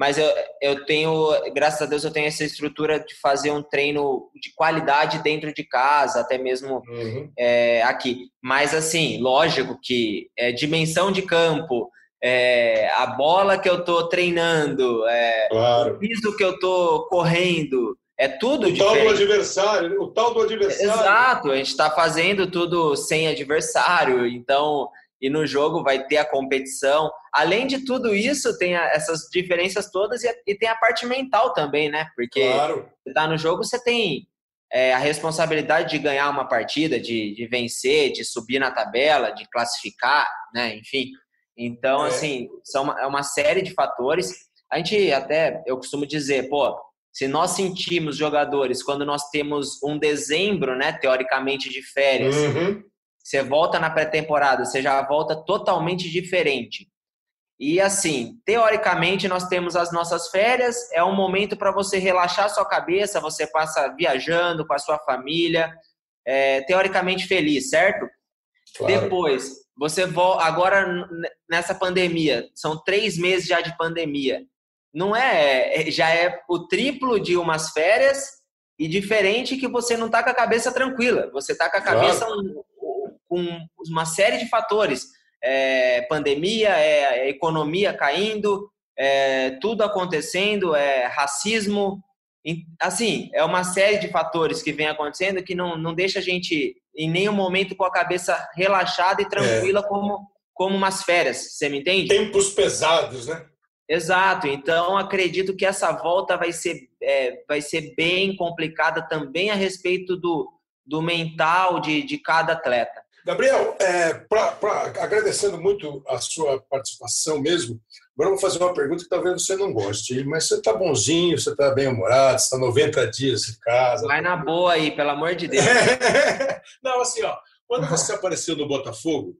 [SPEAKER 5] Mas eu, eu tenho, graças a Deus, eu tenho essa estrutura de fazer um treino de qualidade dentro de casa, até mesmo uhum. é, aqui. Mas, assim, lógico que é, dimensão de campo, é, a bola que eu estou treinando, é, claro. o piso que eu estou correndo, é tudo
[SPEAKER 1] o
[SPEAKER 5] diferente.
[SPEAKER 1] tal do adversário, o tal do adversário.
[SPEAKER 5] Exato, a gente está fazendo tudo sem adversário, então e no jogo vai ter a competição. Além de tudo isso, tem essas diferenças todas e, e tem a parte mental também, né? Porque claro. você tá no jogo, você tem é, a responsabilidade de ganhar uma partida, de, de vencer, de subir na tabela, de classificar, né? Enfim. Então, é. assim, são uma, é uma série de fatores. A gente até, eu costumo dizer, pô, se nós sentimos jogadores quando nós temos um dezembro, né, teoricamente de férias, uhum. Você volta na pré-temporada, você já volta totalmente diferente. E assim, teoricamente, nós temos as nossas férias, é um momento para você relaxar sua cabeça, você passa viajando com a sua família, é, teoricamente feliz, certo? Claro. Depois, você volta. Agora, nessa pandemia, são três meses já de pandemia. Não é. é já é o triplo de umas férias e diferente que você não está com a cabeça tranquila. Você está com a cabeça claro com uma série de fatores. É, pandemia, é, economia caindo, é, tudo acontecendo, é racismo. Assim, é uma série de fatores que vem acontecendo que não, não deixa a gente em nenhum momento com a cabeça relaxada e tranquila é. como, como umas férias. Você me entende?
[SPEAKER 1] Tempos pesados, né?
[SPEAKER 5] Exato. Então, acredito que essa volta vai ser, é, vai ser bem complicada também a respeito do, do mental de, de cada atleta.
[SPEAKER 1] Gabriel, é, pra, pra, agradecendo muito a sua participação mesmo, agora eu vou fazer uma pergunta que talvez você não goste, mas você está bonzinho, você está bem-humorado, você está 90 dias em casa.
[SPEAKER 5] Vai na boa aí, pelo amor de Deus. *laughs*
[SPEAKER 1] não, assim, ó, quando você apareceu no Botafogo,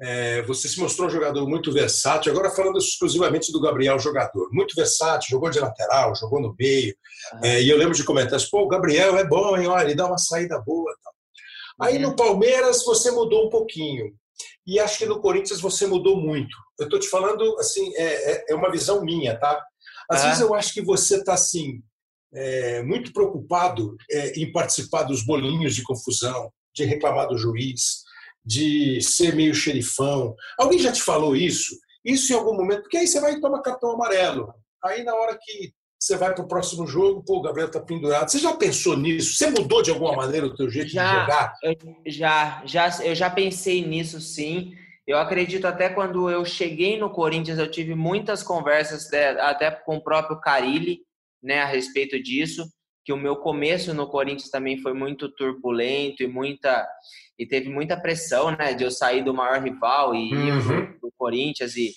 [SPEAKER 1] é, você se mostrou um jogador muito versátil, agora falando exclusivamente do Gabriel, jogador, muito versátil, jogou de lateral, jogou no meio, uhum. é, e eu lembro de comentários, pô, o Gabriel é bom, hein, olha, ele dá uma saída boa tal. Aí no Palmeiras você mudou um pouquinho. E acho que no Corinthians você mudou muito. Eu estou te falando, assim, é, é, é, uma visão minha, tá? Às vezes eu acho que você está, assim, é, muito preocupado é, em participar dos bolinhos de confusão, de reclamar do juiz, de ser meio xerifão. Alguém já te falou isso? Isso em algum momento, porque aí você vai e toma cartão amarelo. Aí na hora que você vai para o próximo jogo, pô, o Gabriel está pendurado. Você já pensou nisso? Você mudou de alguma maneira o teu jeito já, de jogar?
[SPEAKER 5] Eu, já, já, eu já pensei nisso, sim. Eu acredito até quando eu cheguei no Corinthians, eu tive muitas conversas né, até com o próprio Carilli, né, a respeito disso, que o meu começo no Corinthians também foi muito turbulento e muita e teve muita pressão, né, de eu sair do maior rival e uhum. ir pro, Corinthians e,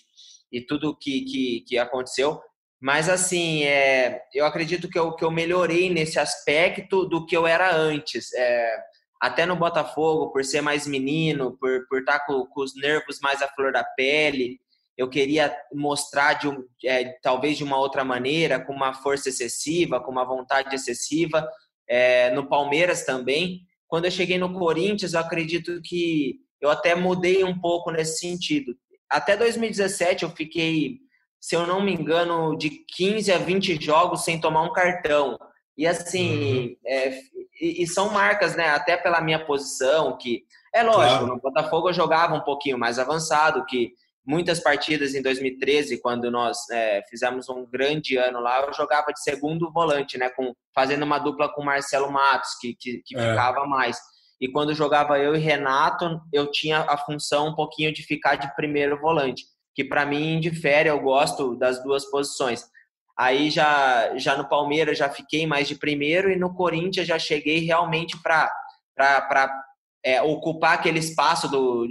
[SPEAKER 5] e tudo que, que, que aconteceu. Mas, assim, é, eu acredito que eu, que eu melhorei nesse aspecto do que eu era antes. É, até no Botafogo, por ser mais menino, por, por estar com, com os nervos mais à flor da pele, eu queria mostrar de um, é, talvez de uma outra maneira, com uma força excessiva, com uma vontade excessiva. É, no Palmeiras também. Quando eu cheguei no Corinthians, eu acredito que eu até mudei um pouco nesse sentido. Até 2017 eu fiquei se eu não me engano, de 15 a 20 jogos sem tomar um cartão. E assim, uhum. é, e, e, são marcas, né? Até pela minha posição, que é lógico, claro. no Botafogo eu jogava um pouquinho mais avançado, que muitas partidas em 2013, quando nós é, fizemos um grande ano lá, eu jogava de segundo volante, né? Com, fazendo uma dupla com Marcelo Matos, que, que, que é. ficava mais. E quando jogava eu e Renato, eu tinha a função um pouquinho de ficar de primeiro volante que para mim difere, eu gosto das duas posições. Aí já, já no Palmeiras já fiquei mais de primeiro e no Corinthians já cheguei realmente para é, ocupar aquele espaço do,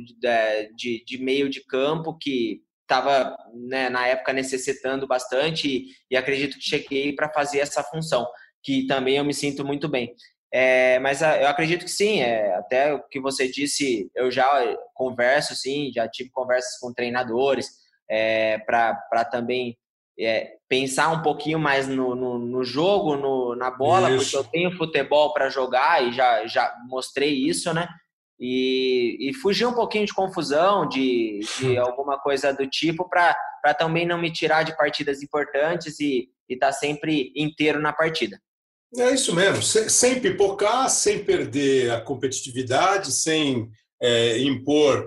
[SPEAKER 5] de, de meio de campo que estava né, na época necessitando bastante e, e acredito que cheguei para fazer essa função, que também eu me sinto muito bem. É, mas a, eu acredito que sim, é, até o que você disse, eu já converso, sim, já tive conversas com treinadores é, para também é, pensar um pouquinho mais no, no, no jogo, no, na bola, isso. porque eu tenho futebol para jogar e já, já mostrei isso, né? E, e fugir um pouquinho de confusão, de, de *laughs* alguma coisa do tipo, para também não me tirar de partidas importantes e estar tá sempre inteiro na partida.
[SPEAKER 1] É isso mesmo, sem, pipocar, sem perder a competitividade, sem é, impor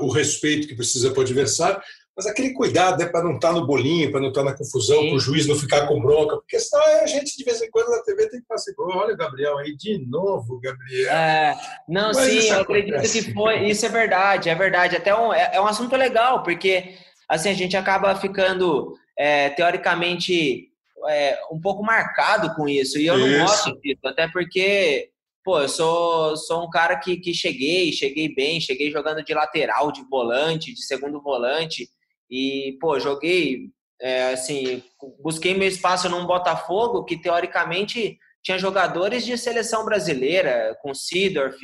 [SPEAKER 1] o respeito que precisa para o adversário, mas aquele cuidado né, para não estar tá no bolinho, para não estar tá na confusão, para o juiz não ficar com bronca, porque senão a gente de vez em quando na TV tem que passar, olha o Gabriel aí de novo, Gabriel.
[SPEAKER 5] É, não, mas sim, eu acredito que foi, isso é verdade, é verdade, até um, é, é um assunto legal, porque assim a gente acaba ficando é, teoricamente é, um pouco marcado com isso, e eu isso. não gosto disso, até porque pô, eu sou, sou um cara que, que cheguei, cheguei bem, cheguei jogando de lateral, de volante, de segundo volante, e, pô, joguei, é, assim, busquei meu espaço num Botafogo que, teoricamente, tinha jogadores de seleção brasileira, com Sidorf,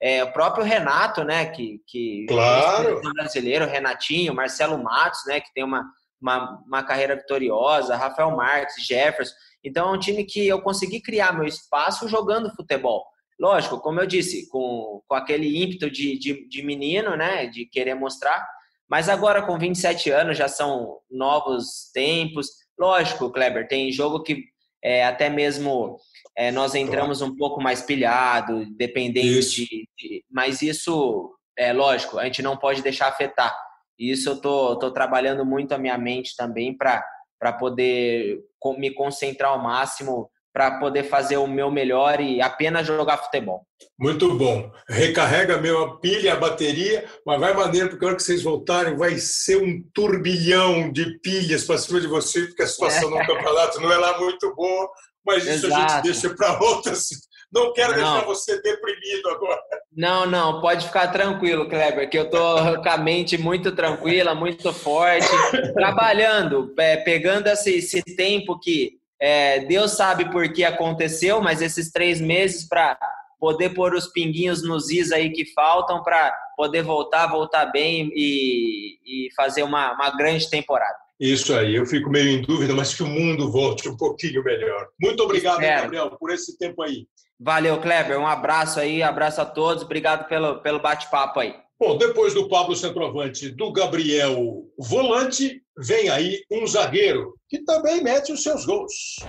[SPEAKER 5] é, o próprio Renato, né, que, que
[SPEAKER 1] claro.
[SPEAKER 5] brasileiro, Renatinho, Marcelo Matos, né, que tem uma, uma, uma carreira vitoriosa, Rafael Marques, Jefferson. Então, é um time que eu consegui criar meu espaço jogando futebol. Lógico, como eu disse, com, com aquele ímpeto de, de, de menino, né, de querer mostrar, mas agora, com 27 anos, já são novos tempos. Lógico, Kleber, tem jogo que é, até mesmo é, nós entramos um pouco mais pilhado, dependendo isso. De, de, Mas isso, é lógico, a gente não pode deixar afetar. Isso eu tô, tô trabalhando muito a minha mente também para poder me concentrar ao máximo para poder fazer o meu melhor e apenas jogar futebol.
[SPEAKER 1] Muito bom. Recarrega a pilha, a bateria, mas vai maneiro, porque a hora que vocês voltarem vai ser um turbilhão de pilhas para cima de vocês, porque a situação é. *laughs* no campeonato não é lá muito boa, mas isso Exato. a gente deixa para *laughs* outras. Não quero não. deixar você deprimido agora.
[SPEAKER 5] Não, não, pode ficar tranquilo, Kleber, que eu tô *laughs* com a mente muito tranquila, muito forte, trabalhando, é, pegando esse, esse tempo que é, Deus sabe por que aconteceu, mas esses três meses para poder pôr os pinguinhos nos is aí que faltam para poder voltar, voltar bem e, e fazer uma, uma grande temporada.
[SPEAKER 1] Isso aí, eu fico meio em dúvida, mas que o mundo volte um pouquinho melhor. Muito obrigado, Gabriel, por esse tempo aí.
[SPEAKER 5] Valeu, Kleber. Um abraço aí, abraço a todos. Obrigado pelo, pelo bate-papo aí.
[SPEAKER 1] Bom, depois do Pablo centroavante, do Gabriel volante, vem aí um zagueiro que também mete os seus gols.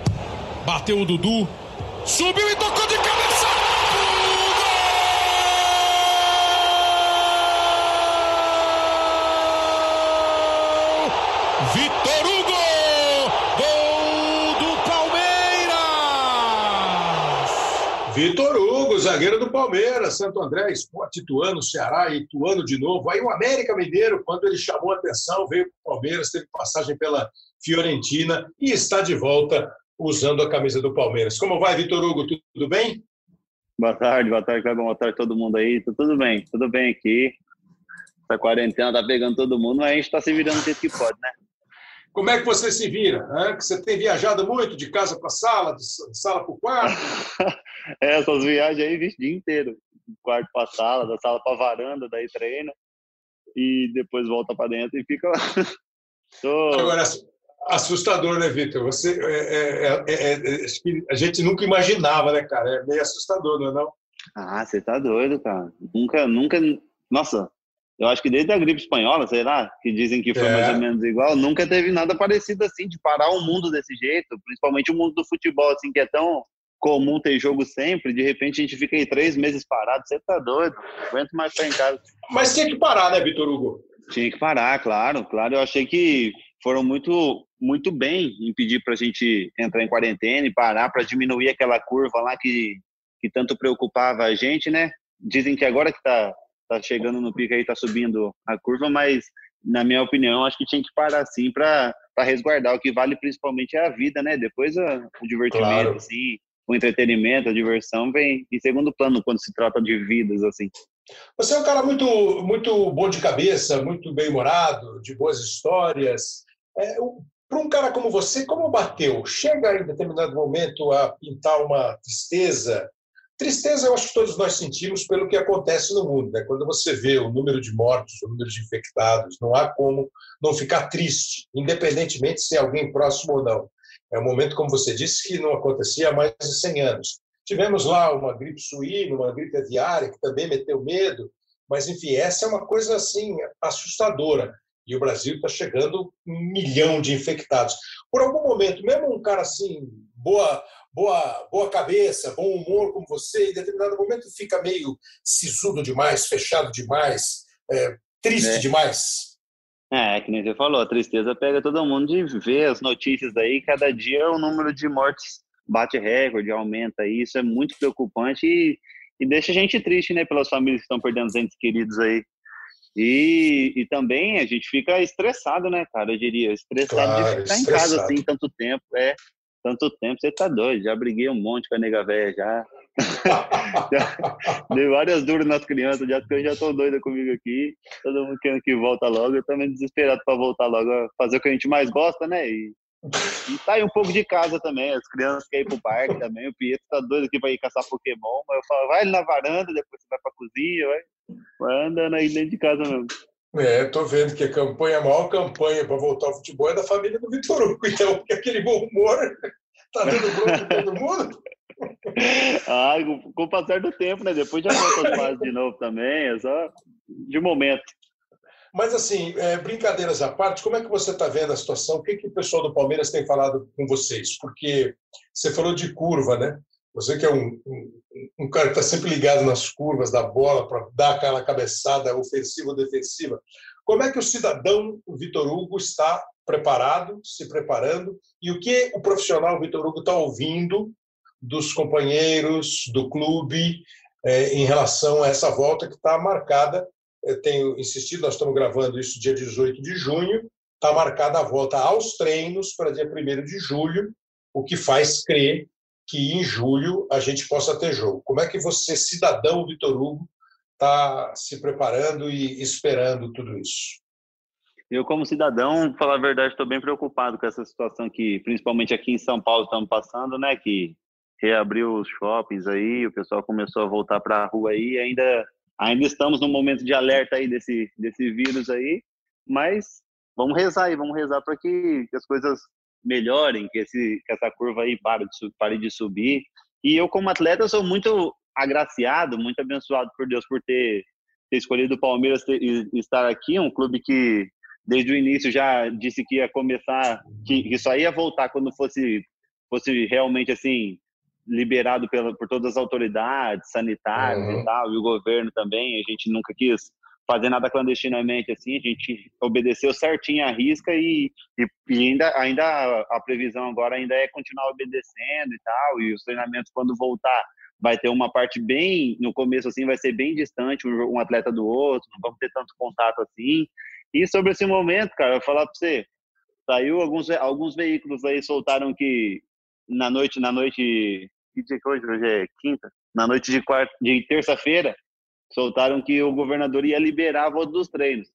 [SPEAKER 4] Bateu o Dudu, subiu e tocou de cabeça!
[SPEAKER 1] Vitor Hugo, zagueiro do Palmeiras, Santo André, Esporte Ituano, Ceará Ituano de novo. Aí o América Mineiro, quando ele chamou a atenção, veio para o Palmeiras, teve passagem pela Fiorentina e está de volta usando a camisa do Palmeiras. Como vai, Vitor Hugo? Tudo bem?
[SPEAKER 6] Boa tarde, boa tarde, Cleber. Boa tarde todo mundo aí. Tudo bem, tudo bem aqui. Essa quarentena tá pegando todo mundo, mas a gente está se virando o que pode, né?
[SPEAKER 1] Como é que você se vira? Né? Que você tem viajado muito de casa para sala, de sala para o quarto? *laughs*
[SPEAKER 6] é, essas viagens aí, vixe, dia inteiro. Quarto para sala, da sala para varanda, daí treina e depois volta para dentro e fica lá. *laughs*
[SPEAKER 1] Tô... Agora, assustador, né, Vitor? Você, é, é, é, acho que a gente nunca imaginava, né, cara? É meio assustador, não é não?
[SPEAKER 6] Ah, você tá doido, cara. Nunca, nunca... Nossa, eu acho que desde a gripe espanhola, sei lá, que dizem que foi é. mais ou menos igual, nunca teve nada parecido assim, de parar o mundo desse jeito, principalmente o mundo do futebol, assim, que é tão comum ter jogo sempre, de repente a gente fica aí três meses parado, você tá doido, não aguento mais ficar em casa.
[SPEAKER 1] Mas tinha que parar, né, Vitor Hugo?
[SPEAKER 6] Tinha que parar, claro, claro, eu achei que foram muito, muito bem em pedir pra gente entrar em quarentena e parar para diminuir aquela curva lá que, que tanto preocupava a gente, né? Dizem que agora que tá tá chegando no pico aí, tá subindo a curva, mas na minha opinião, acho que tinha que parar assim para resguardar. O que vale principalmente é a vida, né? Depois a, o divertimento, claro. assim, o entretenimento, a diversão vem em segundo plano quando se trata de vidas assim.
[SPEAKER 1] Você é um cara muito, muito bom de cabeça, muito bem-humorado, de boas histórias. É, Para um cara como você, como bateu? Chega em determinado momento a pintar uma tristeza? Tristeza eu acho que todos nós sentimos pelo que acontece no mundo. Né? Quando você vê o número de mortos, o número de infectados, não há como não ficar triste, independentemente se é alguém próximo ou não. É um momento, como você disse, que não acontecia há mais de 100 anos. Tivemos lá uma gripe suína, uma gripe aviária, que também meteu medo, mas, enfim, essa é uma coisa assim assustadora. E o Brasil está chegando um milhão de infectados. Por algum momento, mesmo um cara assim, boa, boa, boa cabeça, bom humor como você, em determinado momento fica meio sisudo demais, fechado demais, é, triste é. demais.
[SPEAKER 6] É, que nem você falou, a tristeza pega todo mundo de ver as notícias aí, cada dia o número de mortes bate recorde, aumenta, e isso é muito preocupante e, e deixa a gente triste, né, pelas famílias que estão perdendo entes queridos aí. E, e também a gente fica estressado, né, cara, eu diria, estressado claro, de ficar estressado. em casa assim tanto tempo, é, tanto tempo, você tá doido, já briguei um monte com a nega velha *laughs* já. Dei várias duras nas crianças, já que eu já tô doida comigo aqui. Todo mundo querendo que volta logo. Eu também desesperado para voltar logo fazer o que a gente mais gosta, né? E, e sair um pouco de casa também. As crianças querem ir pro parque também. O Pietro tá doido aqui para ir caçar Pokémon. Mas eu falo, vai na varanda, depois você vai pra cozinha, vai, vai andando aí dentro de casa mesmo.
[SPEAKER 1] É, tô vendo que a campanha, a maior campanha para voltar ao futebol é da família do Vitor Hugo. Então, aquele bom humor tá dando bronca todo mundo. *laughs*
[SPEAKER 6] ah, com o passar do tempo, né? Depois já volta as fases de novo também, é só de momento.
[SPEAKER 1] Mas, assim, é, brincadeiras à parte, como é que você está vendo a situação? O que, que o pessoal do Palmeiras tem falado com vocês? Porque você falou de curva, né? Você que é um, um, um cara que está sempre ligado nas curvas da bola para dar aquela cabeçada ofensiva ou defensiva. Como é que o cidadão Vitor Hugo está preparado, se preparando, e o que o profissional Vitor Hugo está ouvindo dos companheiros do clube é, em relação a essa volta que está marcada. Eu tenho insistido, nós estamos gravando isso dia 18 de junho, está marcada a volta aos treinos para dia 1 de julho, o que faz crer que em julho a gente possa ter jogo. Como é que você, cidadão Vitor Hugo, está se preparando e esperando tudo isso?
[SPEAKER 6] Eu, como cidadão, falar a verdade, estou bem preocupado com essa situação que, principalmente aqui em São Paulo, estamos passando, né? Que reabriu os shoppings aí, o pessoal começou a voltar para a rua aí, ainda ainda estamos num momento de alerta aí desse desse vírus aí, mas vamos rezar aí, vamos rezar para que, as coisas melhorem, que esse que essa curva aí pare de, pare de subir. E eu como atleta sou muito agraciado, muito abençoado por Deus por ter, ter escolhido o Palmeiras ter, e estar aqui, um clube que desde o início já disse que ia começar, que, que só ia voltar quando fosse fosse realmente assim liberado pela, por todas as autoridades sanitárias uhum. e tal, e o governo também. A gente nunca quis fazer nada clandestinamente assim, a gente obedeceu certinho a risca e, e, e, ainda, ainda a previsão agora ainda é continuar obedecendo e tal, e os treinamentos quando voltar vai ter uma parte bem, no começo assim, vai ser bem distante um, um atleta do outro, não vamos ter tanto contato assim. E sobre esse momento, cara, eu vou falar para você, saiu alguns, alguns veículos aí soltaram que na noite, na noite que dia que hoje? Hoje é quinta. Na noite de, quarta, de terça-feira, soltaram que o governador ia liberar a volta dos treinos.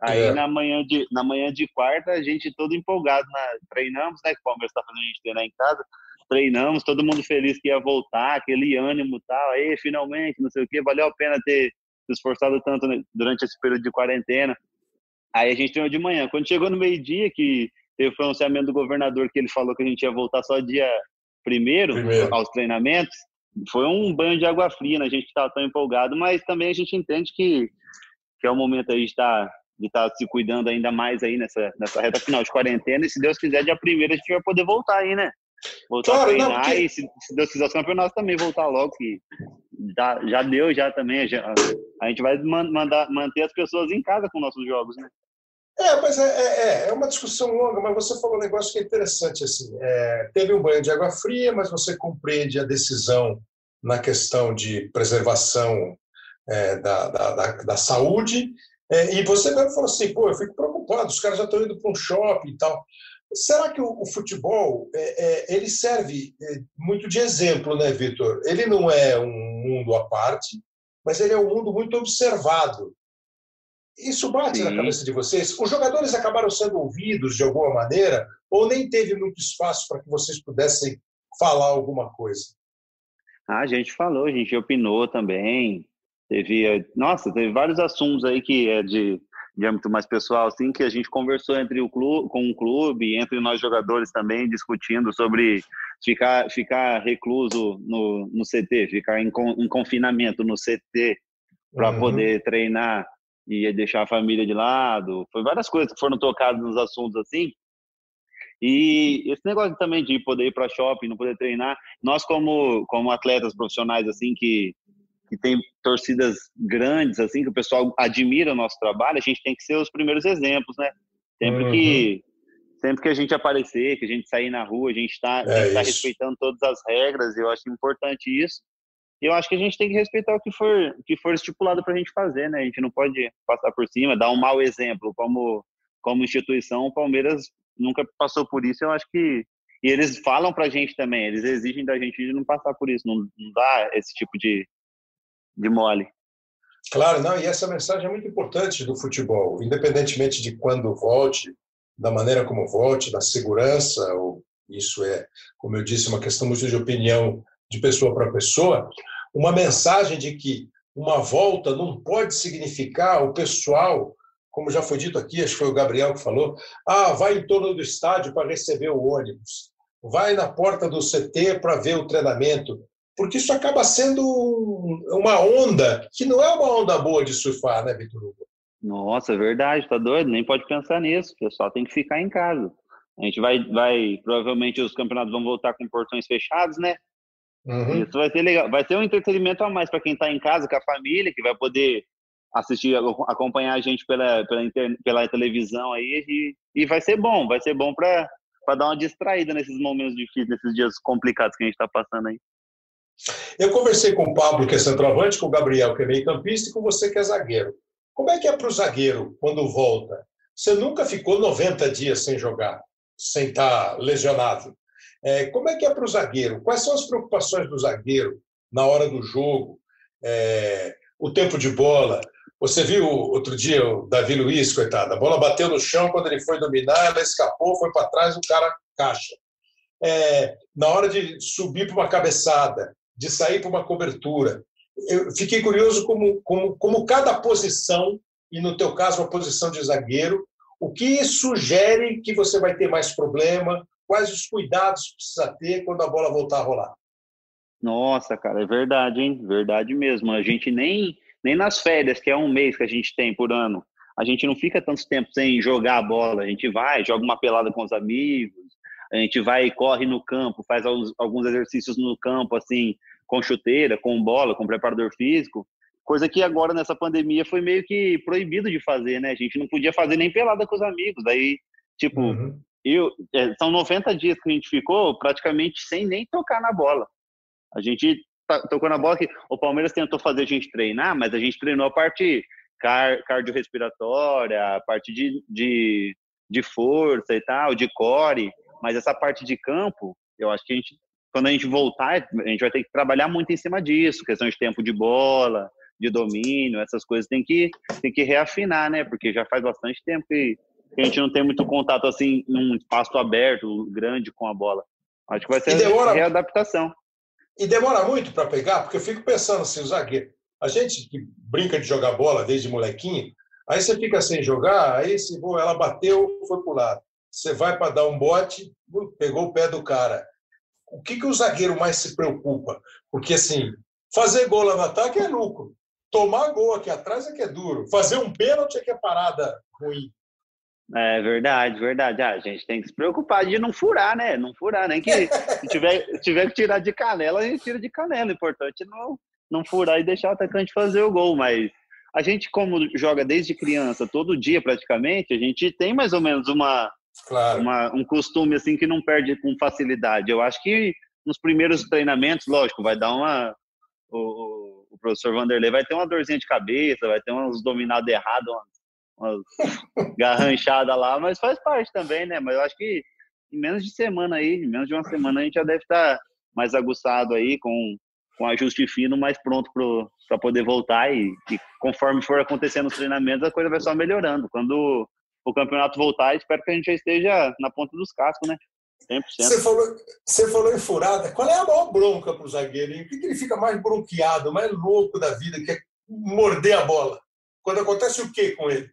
[SPEAKER 6] Aí é. na, manhã de, na manhã de quarta, a gente todo empolgado, na, treinamos, né? Que o Palmeiras está fazendo a gente treinar em casa. Treinamos, todo mundo feliz que ia voltar, aquele ânimo tal. Aí, finalmente, não sei o que, valeu a pena ter se esforçado tanto né, durante esse período de quarentena. Aí a gente treinou de manhã. Quando chegou no meio-dia, que teve o pronunciamento do governador que ele falou que a gente ia voltar só dia primeiro, primeiro. aos treinamentos, foi um banho de água fria, né? a gente estava tão empolgado, mas também a gente entende que, que é o momento aí de estar tá, de estar tá se cuidando ainda mais aí nessa, nessa reta final de quarentena, e se Deus quiser, dia primeiro a gente vai poder voltar aí, né? Voltar claro, a treinar não, porque... e se, se, Deus quiser os campeonatos também voltar logo, que já, já deu já também, já, a gente vai mandar, manter as pessoas em casa com nossos jogos, né?
[SPEAKER 1] É, mas é, é, é, uma discussão longa, mas você falou um negócio que é interessante. Assim, é, teve um banho de água fria, mas você compreende a decisão na questão de preservação é, da, da, da, da, saúde. É, e você mesmo falou assim: pô, eu fico preocupado, os caras já estão indo para um shopping e tal. Será que o, o futebol é, é, ele serve é, muito de exemplo, né, Vitor? Ele não é um mundo à parte, mas ele é um mundo muito observado. Isso bate Sim. na cabeça de vocês? Os jogadores acabaram sendo ouvidos de alguma maneira ou nem teve muito espaço para que vocês pudessem falar alguma coisa?
[SPEAKER 6] Ah, a gente falou, a gente opinou também. Teve, nossa, teve vários assuntos aí que é de de âmbito mais pessoal, assim, que a gente conversou entre o clube, com o clube, entre nós jogadores também, discutindo sobre ficar, ficar recluso no, no CT, ficar em, em confinamento no CT para uhum. poder treinar e deixar a família de lado. Foi várias coisas que foram tocadas nos assuntos assim. E esse negócio também de poder ir para shopping, não poder treinar, nós como como atletas profissionais assim que que tem torcidas grandes, assim, que o pessoal admira o nosso trabalho, a gente tem que ser os primeiros exemplos, né? Sempre uhum. que sempre que a gente aparecer, que a gente sair na rua, a gente está é tá respeitando todas as regras, eu acho importante isso. Eu acho que a gente tem que respeitar o que for, que for estipulado para a gente fazer, né? A gente não pode passar por cima, dar um mau exemplo. Como, como instituição, o Palmeiras nunca passou por isso. Eu acho que. E eles falam para a gente também, eles exigem da gente de não passar por isso, não, não dá esse tipo de, de mole.
[SPEAKER 1] Claro, não, e essa mensagem é muito importante do futebol, independentemente de quando volte, da maneira como volte, da segurança, ou isso é, como eu disse, uma questão muito de opinião de pessoa para pessoa, uma mensagem de que uma volta não pode significar o pessoal, como já foi dito aqui, acho que foi o Gabriel que falou, ah, vai em torno do estádio para receber o ônibus, vai na porta do CT para ver o treinamento porque isso acaba sendo uma onda que não é uma onda boa de surfar, né, Vitor Hugo?
[SPEAKER 6] Nossa, é verdade, tá doido? Nem pode pensar nisso, o pessoal tem que ficar em casa. A gente vai, vai, provavelmente os campeonatos vão voltar com portões fechados, né? Uhum. Isso vai ser legal, vai ser um entretenimento a mais para quem está em casa, com a família, que vai poder assistir, acompanhar a gente pela, pela, inter, pela televisão aí, e, e vai ser bom, vai ser bom para dar uma distraída nesses momentos difíceis, nesses dias complicados que a gente está passando aí.
[SPEAKER 1] Eu conversei com o Pablo, que é centroavante, com o Gabriel, que é meio-campista, e com você, que é zagueiro. Como é que é para o zagueiro quando volta? Você nunca ficou 90 dias sem jogar, sem estar lesionado. É, como é que é para o zagueiro? Quais são as preocupações do zagueiro na hora do jogo? É, o tempo de bola. Você viu outro dia o Davi Luiz, coitado, a bola bateu no chão quando ele foi dominar, ela escapou, foi para trás, o cara caixa. É, na hora de subir para uma cabeçada, de sair para uma cobertura. Eu fiquei curioso como, como, como cada posição, e no teu caso a posição de zagueiro, o que sugere que você vai ter mais problema, quais os cuidados precisa ter quando a bola voltar a rolar.
[SPEAKER 6] Nossa, cara, é verdade, hein? Verdade mesmo. A gente nem, nem nas férias, que é um mês que a gente tem por ano, a gente não fica tanto tempo sem jogar a bola. A gente vai, joga uma pelada com os amigos, a gente vai e corre no campo, faz alguns exercícios no campo, assim, com chuteira, com bola, com preparador físico, coisa que agora nessa pandemia foi meio que proibido de fazer, né? A gente não podia fazer nem pelada com os amigos. Aí, tipo, uhum. Eu, é, são 90 dias que a gente ficou praticamente sem nem tocar na bola. A gente tocou na bola que o Palmeiras tentou fazer a gente treinar, mas a gente treinou a parte car cardiorrespiratória, a parte de, de, de força e tal, de core, mas essa parte de campo, eu acho que a gente quando a gente voltar, a gente vai ter que trabalhar muito em cima disso, questão de tempo de bola, de domínio, essas coisas tem que, tem que reafinar, né? Porque já faz bastante tempo que a gente não tem muito contato assim num espaço aberto, grande com a bola. Acho que vai ser demora, readaptação.
[SPEAKER 1] E demora muito para pegar, porque eu fico pensando assim, o zagueiro. A gente que brinca de jogar bola desde molequinho, aí você fica sem jogar, aí se ela bateu, foi pro lado. Você vai para dar um bote, pegou o pé do cara o que, que o zagueiro mais se preocupa? Porque, assim, fazer gol lá no ataque é lucro. Tomar gol aqui atrás é que é duro. Fazer um pênalti é que é parada ruim.
[SPEAKER 6] É verdade, verdade. Ah, a gente tem que se preocupar de não furar, né? Não furar, nem que *laughs* se tiver, tiver que tirar de canela, a gente tira de canela. O importante é não, não furar e deixar o atacante fazer o gol. Mas a gente, como joga desde criança, todo dia praticamente, a gente tem mais ou menos uma, Claro. Uma, um costume assim que não perde com facilidade. Eu acho que nos primeiros treinamentos, lógico, vai dar uma. O, o professor Vanderlei vai ter uma dorzinha de cabeça, vai ter uns dominados errados, garranchadas lá, mas faz parte também, né? Mas eu acho que em menos de semana aí, em menos de uma semana a gente já deve estar mais aguçado aí, com, com ajuste fino, mais pronto para poder voltar e, e, conforme for acontecendo os treinamentos, a coisa vai só melhorando. Quando o campeonato voltar, espero que a gente já esteja na ponta dos cascos, né?
[SPEAKER 1] 100%. Você falou, você falou em furada. Qual é a maior bronca para o zagueiro? O que, que ele fica mais bronqueado, mais louco da vida, que é morder a bola? Quando acontece o que com ele?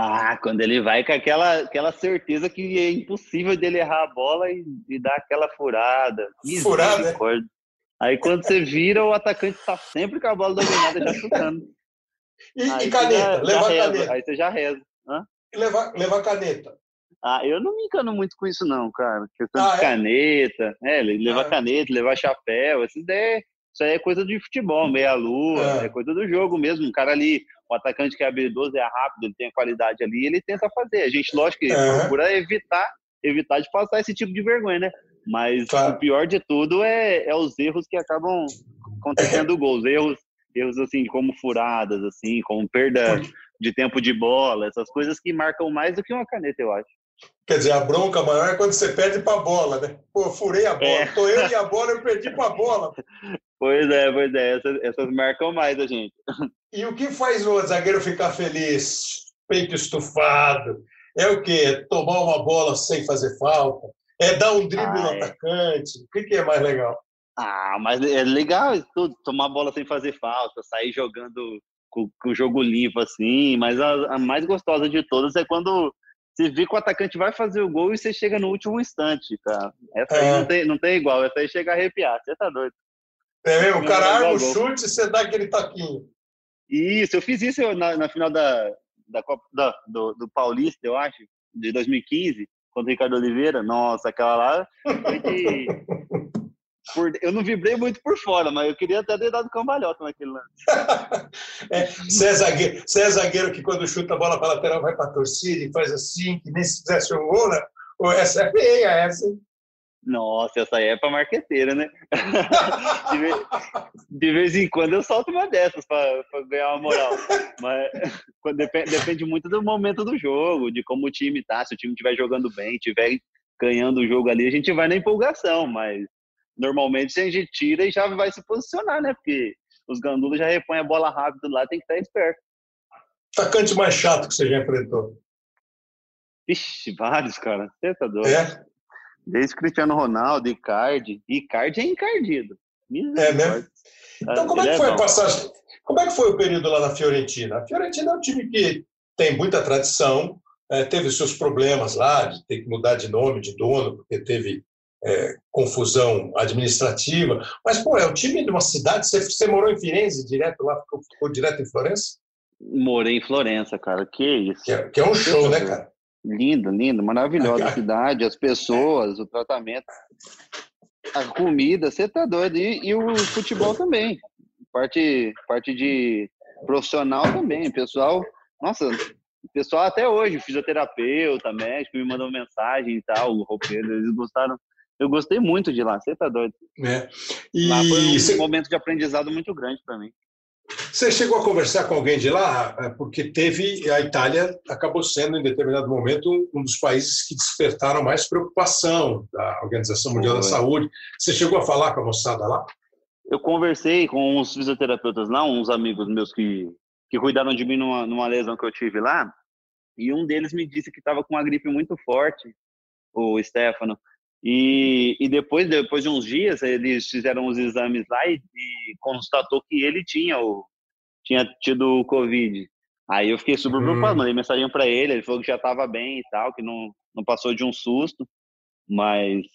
[SPEAKER 6] Ah, quando ele vai com aquela, aquela certeza que é impossível dele errar a bola e, e dar aquela furada.
[SPEAKER 1] Furada?
[SPEAKER 6] Aí quando você vira, o atacante está sempre com a bola dominada já chutando.
[SPEAKER 1] E, e caneta? Leva a caneta.
[SPEAKER 6] Aí você já reza. Hã?
[SPEAKER 1] E levar, levar caneta.
[SPEAKER 6] Ah, eu não me encano muito com isso, não, cara. Questão ah, de é? caneta, é, levar ah, caneta, levar chapéu, essa ideia, isso aí é coisa de futebol, meia-lua, é. é. coisa do jogo mesmo. Um cara ali, o atacante que é habilidoso, é rápido, ele tem a qualidade ali, ele tenta fazer. A gente, lógico que é. procura evitar, evitar de passar esse tipo de vergonha, né? Mas claro. o pior de tudo é, é os erros que acabam acontecendo *laughs* gols. Erros, erros assim, como furadas, assim, como perda de tempo de bola, essas coisas que marcam mais do que uma caneta, eu acho.
[SPEAKER 1] Quer dizer, a bronca maior é quando você perde para a bola, né? Pô, furei a bola. É. Tô eu e a bola, eu perdi para a bola. *laughs*
[SPEAKER 6] Pois é, pois é. Essas, essas marcam mais a gente. *laughs*
[SPEAKER 1] E o que faz o zagueiro ficar feliz? Peito estufado. É o quê? Tomar uma bola sem fazer falta? É dar um drible ah, no é. atacante? O que, que é mais legal?
[SPEAKER 6] Ah, mas é legal isso tudo. Tomar bola sem fazer falta, sair jogando com, com o jogo limpo assim. Mas a, a mais gostosa de todas é quando você vê que o atacante vai fazer o gol e você chega no último instante, cara. Essa é. aí não tem, não tem igual, essa aí chega a arrepiar, você tá doido.
[SPEAKER 1] É mesmo, o cara arma o chute e você dá aquele taquinho.
[SPEAKER 6] Isso, eu fiz isso na, na final da, da Copa da, do, do Paulista, eu acho, de 2015, contra o Ricardo Oliveira. Nossa, aquela lá foi de, *laughs* por, eu não vibrei muito por fora, mas eu queria até ter dado cambalhota naquele lance. *laughs*
[SPEAKER 1] é, você, é zagueiro, você é zagueiro que quando chuta a bola para lateral vai para a torcida e faz assim, que nem se fizesse um gol, né? Ou essa é feia, essa.
[SPEAKER 6] Nossa, essa aí é para marqueteira, né? *laughs* de, vez, de, vez, em quando eu solto uma dessas para ganhar uma moral. Mas depende, depende muito do momento do jogo, de como o time tá. Se o time estiver jogando bem, estiver ganhando o jogo ali, a gente vai na empolgação, mas normalmente a gente tira e já vai se posicionar, né? Porque os gandulos já repõem a bola rápido lá, tem que estar esperto.
[SPEAKER 1] Atacante mais chato que você já enfrentou?
[SPEAKER 6] Ixi, vários, cara. Você tá doido. É? Desde Cristiano Ronaldo, Icardi. Icardi é encardido.
[SPEAKER 1] É mesmo? Então, como é que foi a passagem? Como é que foi o período lá na Fiorentina? A Fiorentina é um time que tem muita tradição, é, teve seus problemas lá, de ter que mudar de nome, de dono, porque teve é, confusão administrativa. Mas, pô, é o time de uma cidade. Você, você morou em Firenze direto lá, ficou, ficou, direto em Florença?
[SPEAKER 6] Morei em Florença, cara. Que isso.
[SPEAKER 1] Que é, que é um show, né, cara?
[SPEAKER 6] Lindo, lindo, maravilhosa a cidade, as pessoas, o tratamento, a comida, você tá doido. E, e, o futebol também. Parte, parte de profissional também. Pessoal, nossa, pessoal até hoje, fisioterapeuta, médico, me mandou mensagem e tal, o roupeiro, eles gostaram eu gostei muito de lá, você tá doido.
[SPEAKER 1] É.
[SPEAKER 6] E lá foi um cê... momento de aprendizado muito grande para mim.
[SPEAKER 1] Você chegou a conversar com alguém de lá? É, porque teve, a Itália acabou sendo, em determinado momento, um dos países que despertaram mais preocupação da Organização Mundial Foi. da Saúde. Você chegou a falar com a moçada lá?
[SPEAKER 6] Eu conversei com uns fisioterapeutas lá, uns amigos meus que, que cuidaram de mim numa, numa lesão que eu tive lá, e um deles me disse que estava com uma gripe muito forte, o Stefano, e, e depois, depois de uns dias, eles fizeram os exames lá e, e constatou que ele tinha, o, tinha tido o Covid. Aí eu fiquei super preocupado, hum. mandei mensagem para ele, ele falou que já estava bem e tal, que não, não passou de um susto. Mas,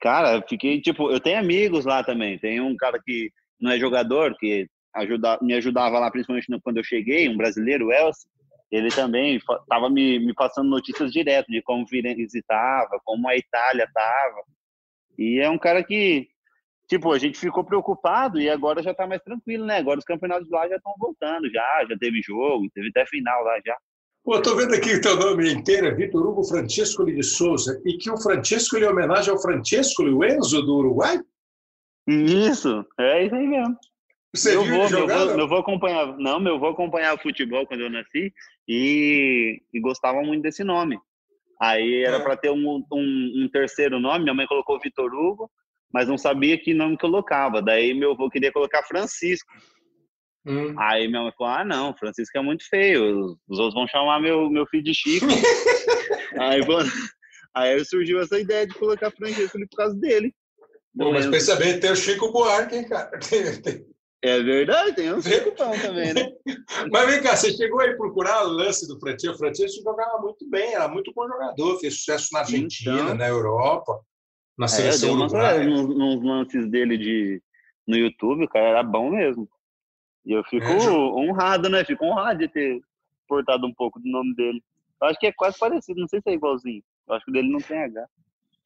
[SPEAKER 6] cara, fiquei tipo, eu tenho amigos lá também. Tem um cara que não é jogador, que ajuda, me ajudava lá, principalmente quando eu cheguei, um brasileiro, o Elcio ele também estava me, me passando notícias direto de como estava, como a Itália estava. E é um cara que, tipo, a gente ficou preocupado e agora já está mais tranquilo, né? Agora os campeonatos lá já estão voltando, já, já teve jogo, teve até final lá já.
[SPEAKER 1] Pô, tô vendo aqui que teu nome inteiro é Vitor Hugo Francisco de Souza e que o Francisco ele é homenagem ao Francisco o Enzo do Uruguai?
[SPEAKER 6] Isso, é isso aí mesmo. Você eu vou, meu vou, meu vou acompanhar. Não, meu vou acompanhar futebol quando eu nasci e, e gostava muito desse nome. Aí era
[SPEAKER 1] É.
[SPEAKER 6] para ter um, um, um terceiro nome, minha mãe colocou Vitor Hugo, mas não sabia que nome colocava. Daí meu avô queria colocar Francisco.
[SPEAKER 1] Hum.
[SPEAKER 6] Aí minha mãe falou: ah, não, Francisco é muito feio, os- os outros vão chamar meu, meu filho de Chico. *laughs* aí, aí surgiu essa ideia de colocar Francisco ali por causa dele.
[SPEAKER 1] Pô, mas pensa bem, tem o Chico Buarque, hein, cara? *laughs*
[SPEAKER 6] É verdade, tem um Cicupão também, né? *laughs*
[SPEAKER 1] Mas vem cá, você chegou aí procurar o lance do Francesco. O Francesco jogava muito bem, era muito bom jogador, fez sucesso na Argentina,
[SPEAKER 6] Então.
[SPEAKER 1] na Europa, na
[SPEAKER 6] É, eu
[SPEAKER 1] seleção uruguaia.
[SPEAKER 6] olhadas nos, nos lances dele de, no YouTube, o cara era bom mesmo. E eu fico
[SPEAKER 1] É,
[SPEAKER 6] honrado, né? Fico honrado de ter portado um pouco do nome dele. Eu acho que é quase parecido, não sei se é igualzinho. Eu acho que o dele não tem H.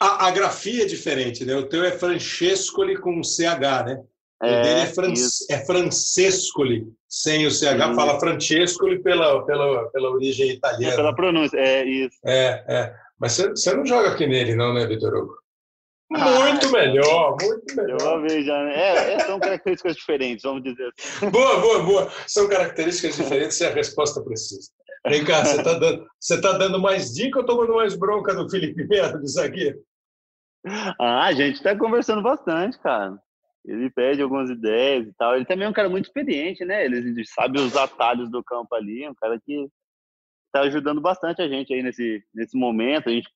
[SPEAKER 1] A, a grafia é diferente, né? O teu é Francescoli com CH, né? O dele é, Fran
[SPEAKER 6] isso.
[SPEAKER 1] é Francescoli, sem o CH,
[SPEAKER 6] Isso.
[SPEAKER 1] fala Francescoli pela, pela, pela origem
[SPEAKER 6] É
[SPEAKER 1] italiana.
[SPEAKER 6] pela pronúncia, é isso.
[SPEAKER 1] É, é. Mas você, você não joga aqui nele, não, né, Vitor Hugo?
[SPEAKER 6] Ah,
[SPEAKER 1] Muito melhor, muito
[SPEAKER 6] Eu
[SPEAKER 1] melhor.
[SPEAKER 6] já, né? É, é, são características diferentes, vamos dizer assim.
[SPEAKER 1] Boa, boa, boa. São características diferentes e a resposta precisa. Vem cá, você está dando, você tá dando mais dica ou tomando mais bronca do Felipe Melo, do zagueiro?
[SPEAKER 6] Ah, a gente tá conversando bastante, cara. Ele pede algumas ideias e tal. Ele também é um cara muito experiente, né? Ele sabe os atalhos do campo ali, é um cara que tá ajudando bastante a gente aí nesse, nesse momento. A gente,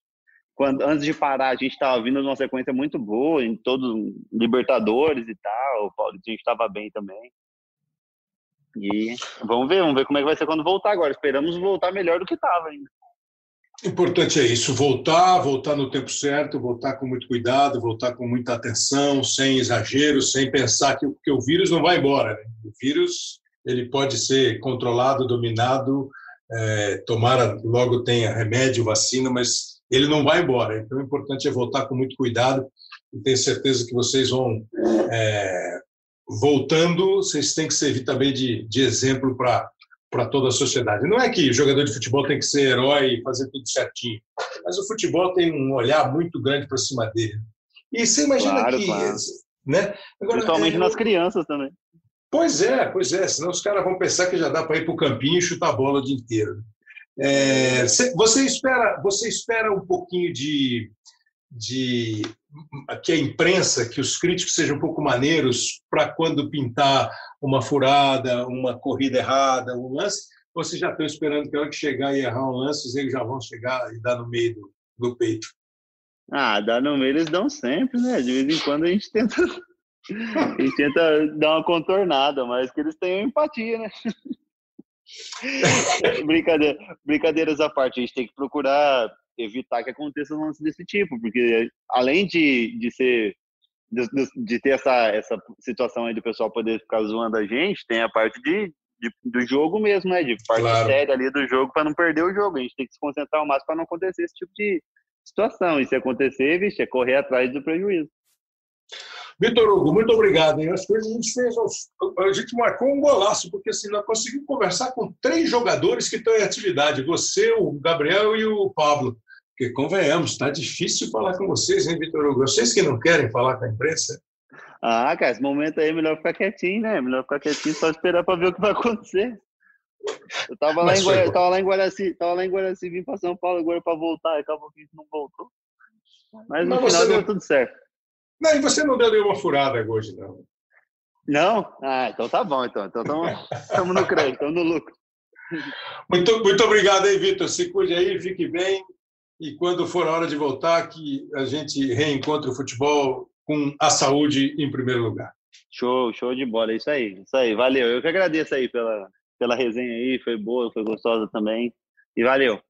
[SPEAKER 6] quando, antes de parar, a gente estava vindo numa sequência muito boa em todos Libertadores e tal. O gente estava bem também. E vamos ver, vamos ver como é que vai ser quando voltar agora. Esperamos voltar melhor do que estava ainda.
[SPEAKER 1] Importante é isso, voltar, voltar no tempo certo, voltar com muito cuidado, voltar com muita atenção, sem exagero, sem pensar que, que o vírus não vai embora. Né? O vírus ele pode ser controlado, dominado, é, tomara logo tenha remédio, vacina, mas ele não vai embora. Então, o importante é voltar com muito cuidado e tenho certeza que vocês vão é, voltando, vocês têm que servir também de, de exemplo para para toda a sociedade. Não é que o jogador de futebol tem que ser herói e fazer tudo certinho, mas o futebol tem um olhar muito grande para cima dele. E você imagina
[SPEAKER 6] Claro,
[SPEAKER 1] que,
[SPEAKER 6] claro.
[SPEAKER 1] né? Agora,
[SPEAKER 6] Principalmente
[SPEAKER 1] é,
[SPEAKER 6] nas crianças também.
[SPEAKER 1] Pois é, pois é, senão os caras vão pensar que já dá para ir para o campinho e chutar a bola o dia inteiro. É, cê- você espera, você espera um pouquinho de, de que a imprensa, que os críticos sejam um pouco maneiros para quando pintar uma furada, uma corrida errada, um lance, ou vocês já estão esperando que a hora que chegar e errar um lance, eles já vão chegar e dar no meio do, do peito?
[SPEAKER 6] Ah, dar no meio eles dão sempre, né? De vez em quando a gente tenta, *laughs* a gente tenta dar uma contornada, mas que eles tenham empatia, né? *laughs* *laughs* Brincadeira, brincadeiras à parte, a gente tem que procurar evitar que aconteça um lance desse tipo, porque além de, de ser de, de- ter essa, essa situação aí do pessoal poder ficar zoando a gente, tem a parte de, de- do jogo mesmo, né? De parte
[SPEAKER 1] Claro.
[SPEAKER 6] séria ali do jogo para não perder o jogo. A gente tem que se concentrar ao máximo para não acontecer esse tipo de situação. E se acontecer, vixe, é correr atrás do prejuízo.
[SPEAKER 1] Vitor Hugo, muito obrigado. hein? As coisas a gente fez, a gente marcou um golaço, porque assim, nós conseguimos conversar com três jogadores que estão em atividade: você, o Gabriel e o Pablo. Porque, convenhamos, está difícil falar com vocês, hein, Vitor Hugo? Vocês que não querem falar com a imprensa.
[SPEAKER 6] Ah, cara, esse momento aí é melhor ficar quietinho, né? Melhor ficar quietinho só esperar para ver o que vai acontecer. Eu tava lá, em
[SPEAKER 1] foi
[SPEAKER 6] Guara...
[SPEAKER 1] bom.
[SPEAKER 6] tava lá em Guaraci, tava lá em Guaraci, vim para São Paulo agora para voltar, acabou que não voltou. Mas no
[SPEAKER 1] Mas
[SPEAKER 6] final deu tudo certo.
[SPEAKER 1] Não, e você não deu nenhuma furada hoje, não.
[SPEAKER 6] Não? Ah, então tá bom, então. Então estamos no crédito, estamos no lucro.
[SPEAKER 1] Muito, muito obrigado aí, Vitor. Se cuide aí, fique bem. E quando for a hora de voltar, que a gente reencontre o futebol com a saúde em primeiro lugar.
[SPEAKER 6] Show, show de bola, é isso aí, isso aí, valeu. Eu que agradeço aí pela, pela resenha aí, foi boa, foi gostosa também. E valeu.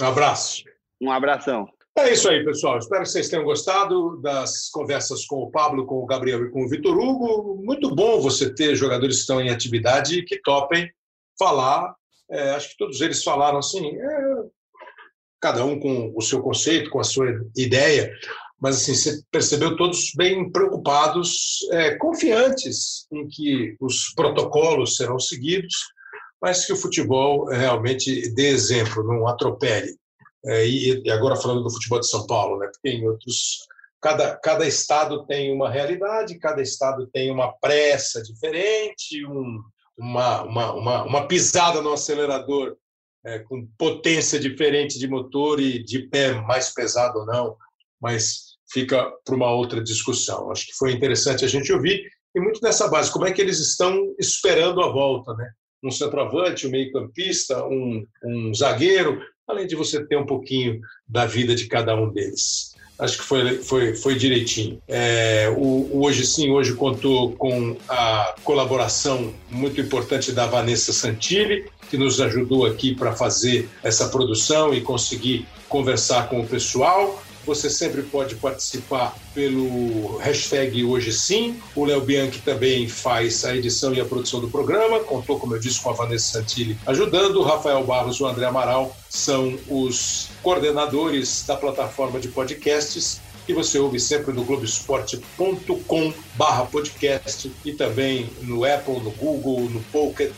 [SPEAKER 1] Um abraço.
[SPEAKER 6] Um abração.
[SPEAKER 1] É isso aí, pessoal. Espero que vocês tenham gostado das conversas com o Pablo, com o Gabriel e com o Vitor Hugo. Muito bom você ter jogadores que estão em atividade e que topem falar. É, acho que todos eles falaram assim, é, cada um com o seu conceito, com a sua ideia, mas assim você percebeu todos bem preocupados, é, confiantes em que os protocolos serão seguidos, mas que o futebol realmente dê exemplo, não atropele. É, e, e agora falando do futebol de São Paulo, né? Porque em outros cada, cada estado tem uma realidade, cada estado tem uma pressa diferente, um, uma, uma, uma, uma pisada no acelerador é, com potência diferente de motor e de pé mais pesado ou não, mas fica para uma outra discussão. Acho que foi interessante a gente ouvir e muito nessa base, como é que eles estão esperando a volta, né? Um centroavante, um meio-campista, um, um zagueiro, além de você ter um pouquinho da vida de cada um deles. Acho que foi, foi, foi direitinho. É, o, Hoje Sim, hoje contou com a colaboração muito importante da Vanessa Santilli, que nos ajudou aqui para fazer essa produção e conseguir conversar com o pessoal. Você sempre pode participar pelo hashtag Hoje Sim. O Léo Bianchi também faz a edição e a produção do programa. Contou, como eu disse, com a Vanessa Santilli ajudando. O Rafael Barros e o André Amaral são os coordenadores da plataforma de podcasts que você ouve sempre no globesport.com barra podcast e também no Apple, no Google, no Pocket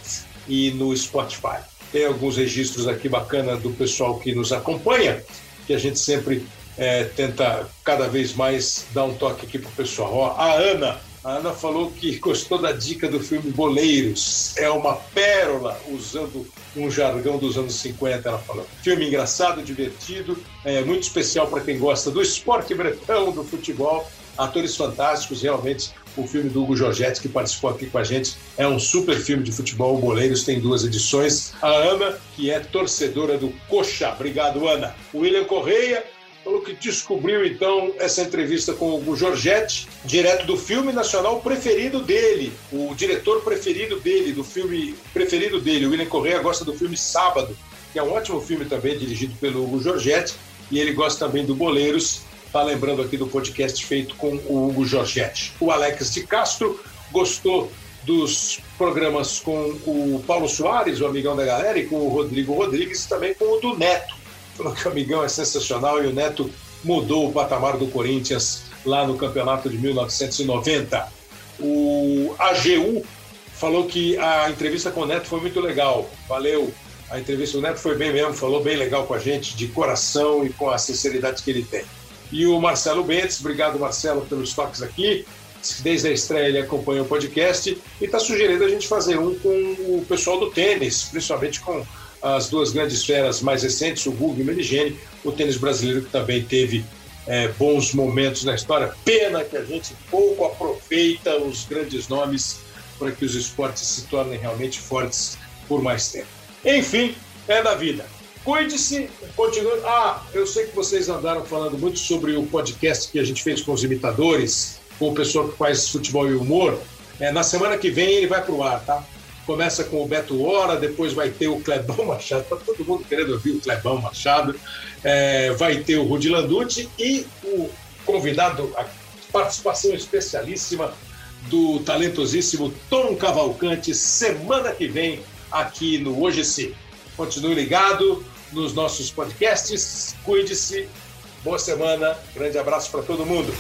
[SPEAKER 1] e no Spotify. Tem alguns registros aqui bacana do pessoal que nos acompanha, que a gente sempre é, tenta cada vez mais dar um toque aqui pro pessoal. Ó, a Ana, a Ana falou que *laughs* gostou da dica do filme Boleiros. É uma pérola, usando um jargão dos anos 50, ela falou. Filme engraçado, divertido, é, muito especial para quem gosta do esporte bretão, do futebol. Atores fantásticos, realmente. O filme do Hugo Giorgetti, que participou aqui com a gente, é um super filme de futebol. O Boleiros tem duas edições. A Ana, que é torcedora do Coxa. Obrigado, Ana. William Correia, falou que descobriu então essa entrevista com o Giorgetti, direto do filme nacional preferido dele, o diretor preferido dele, do filme preferido dele. O William Correa gosta do filme Sábado, que é um ótimo filme também, dirigido pelo Hugo Giorgetti, e ele gosta também do Boleiros. Está lembrando aqui do podcast feito com o Hugo Giorgetti. O Alex de Castro gostou dos programas com o Paulo Soares, o amigão da galera, e com o Rodrigo Rodrigues, também com o do Neto falou que o Amigão é sensacional e o Neto mudou o patamar do Corinthians lá no campeonato de 1990. O AGU falou que a entrevista com o Neto foi muito legal. Valeu. A entrevista com o Neto foi bem mesmo, falou bem legal com a gente, de coração e com a sinceridade que ele tem. E o Marcelo Bentes, obrigado Marcelo pelos toques aqui. Desde a estreia ele acompanha o podcast e está sugerindo a gente fazer um com o pessoal do tênis, principalmente com as duas grandes feras mais recentes, o Guga e o Meligeni, o tênis brasileiro que também teve é, bons momentos na história. Pena que a gente pouco aproveita os grandes nomes para que os esportes se tornem realmente fortes por mais tempo. Enfim, é da vida. Cuide-se, continue. Ah, eu sei que vocês andaram falando muito sobre o podcast que a gente fez com os imitadores, com o pessoal que faz futebol e humor. É, na semana que vem ele vai para o ar, tá? Começa com o Beto Hora, depois vai ter o Clebão *laughs* Machado, tá todo mundo querendo ouvir o Clebão Machado, é, vai ter o Rudi Landucci e o convidado, a participação especialíssima do talentosíssimo Tom Cavalcante, semana que vem, aqui no Hoje Sim. Continue ligado nos nossos podcasts, cuide-se, boa semana, grande abraço para todo mundo.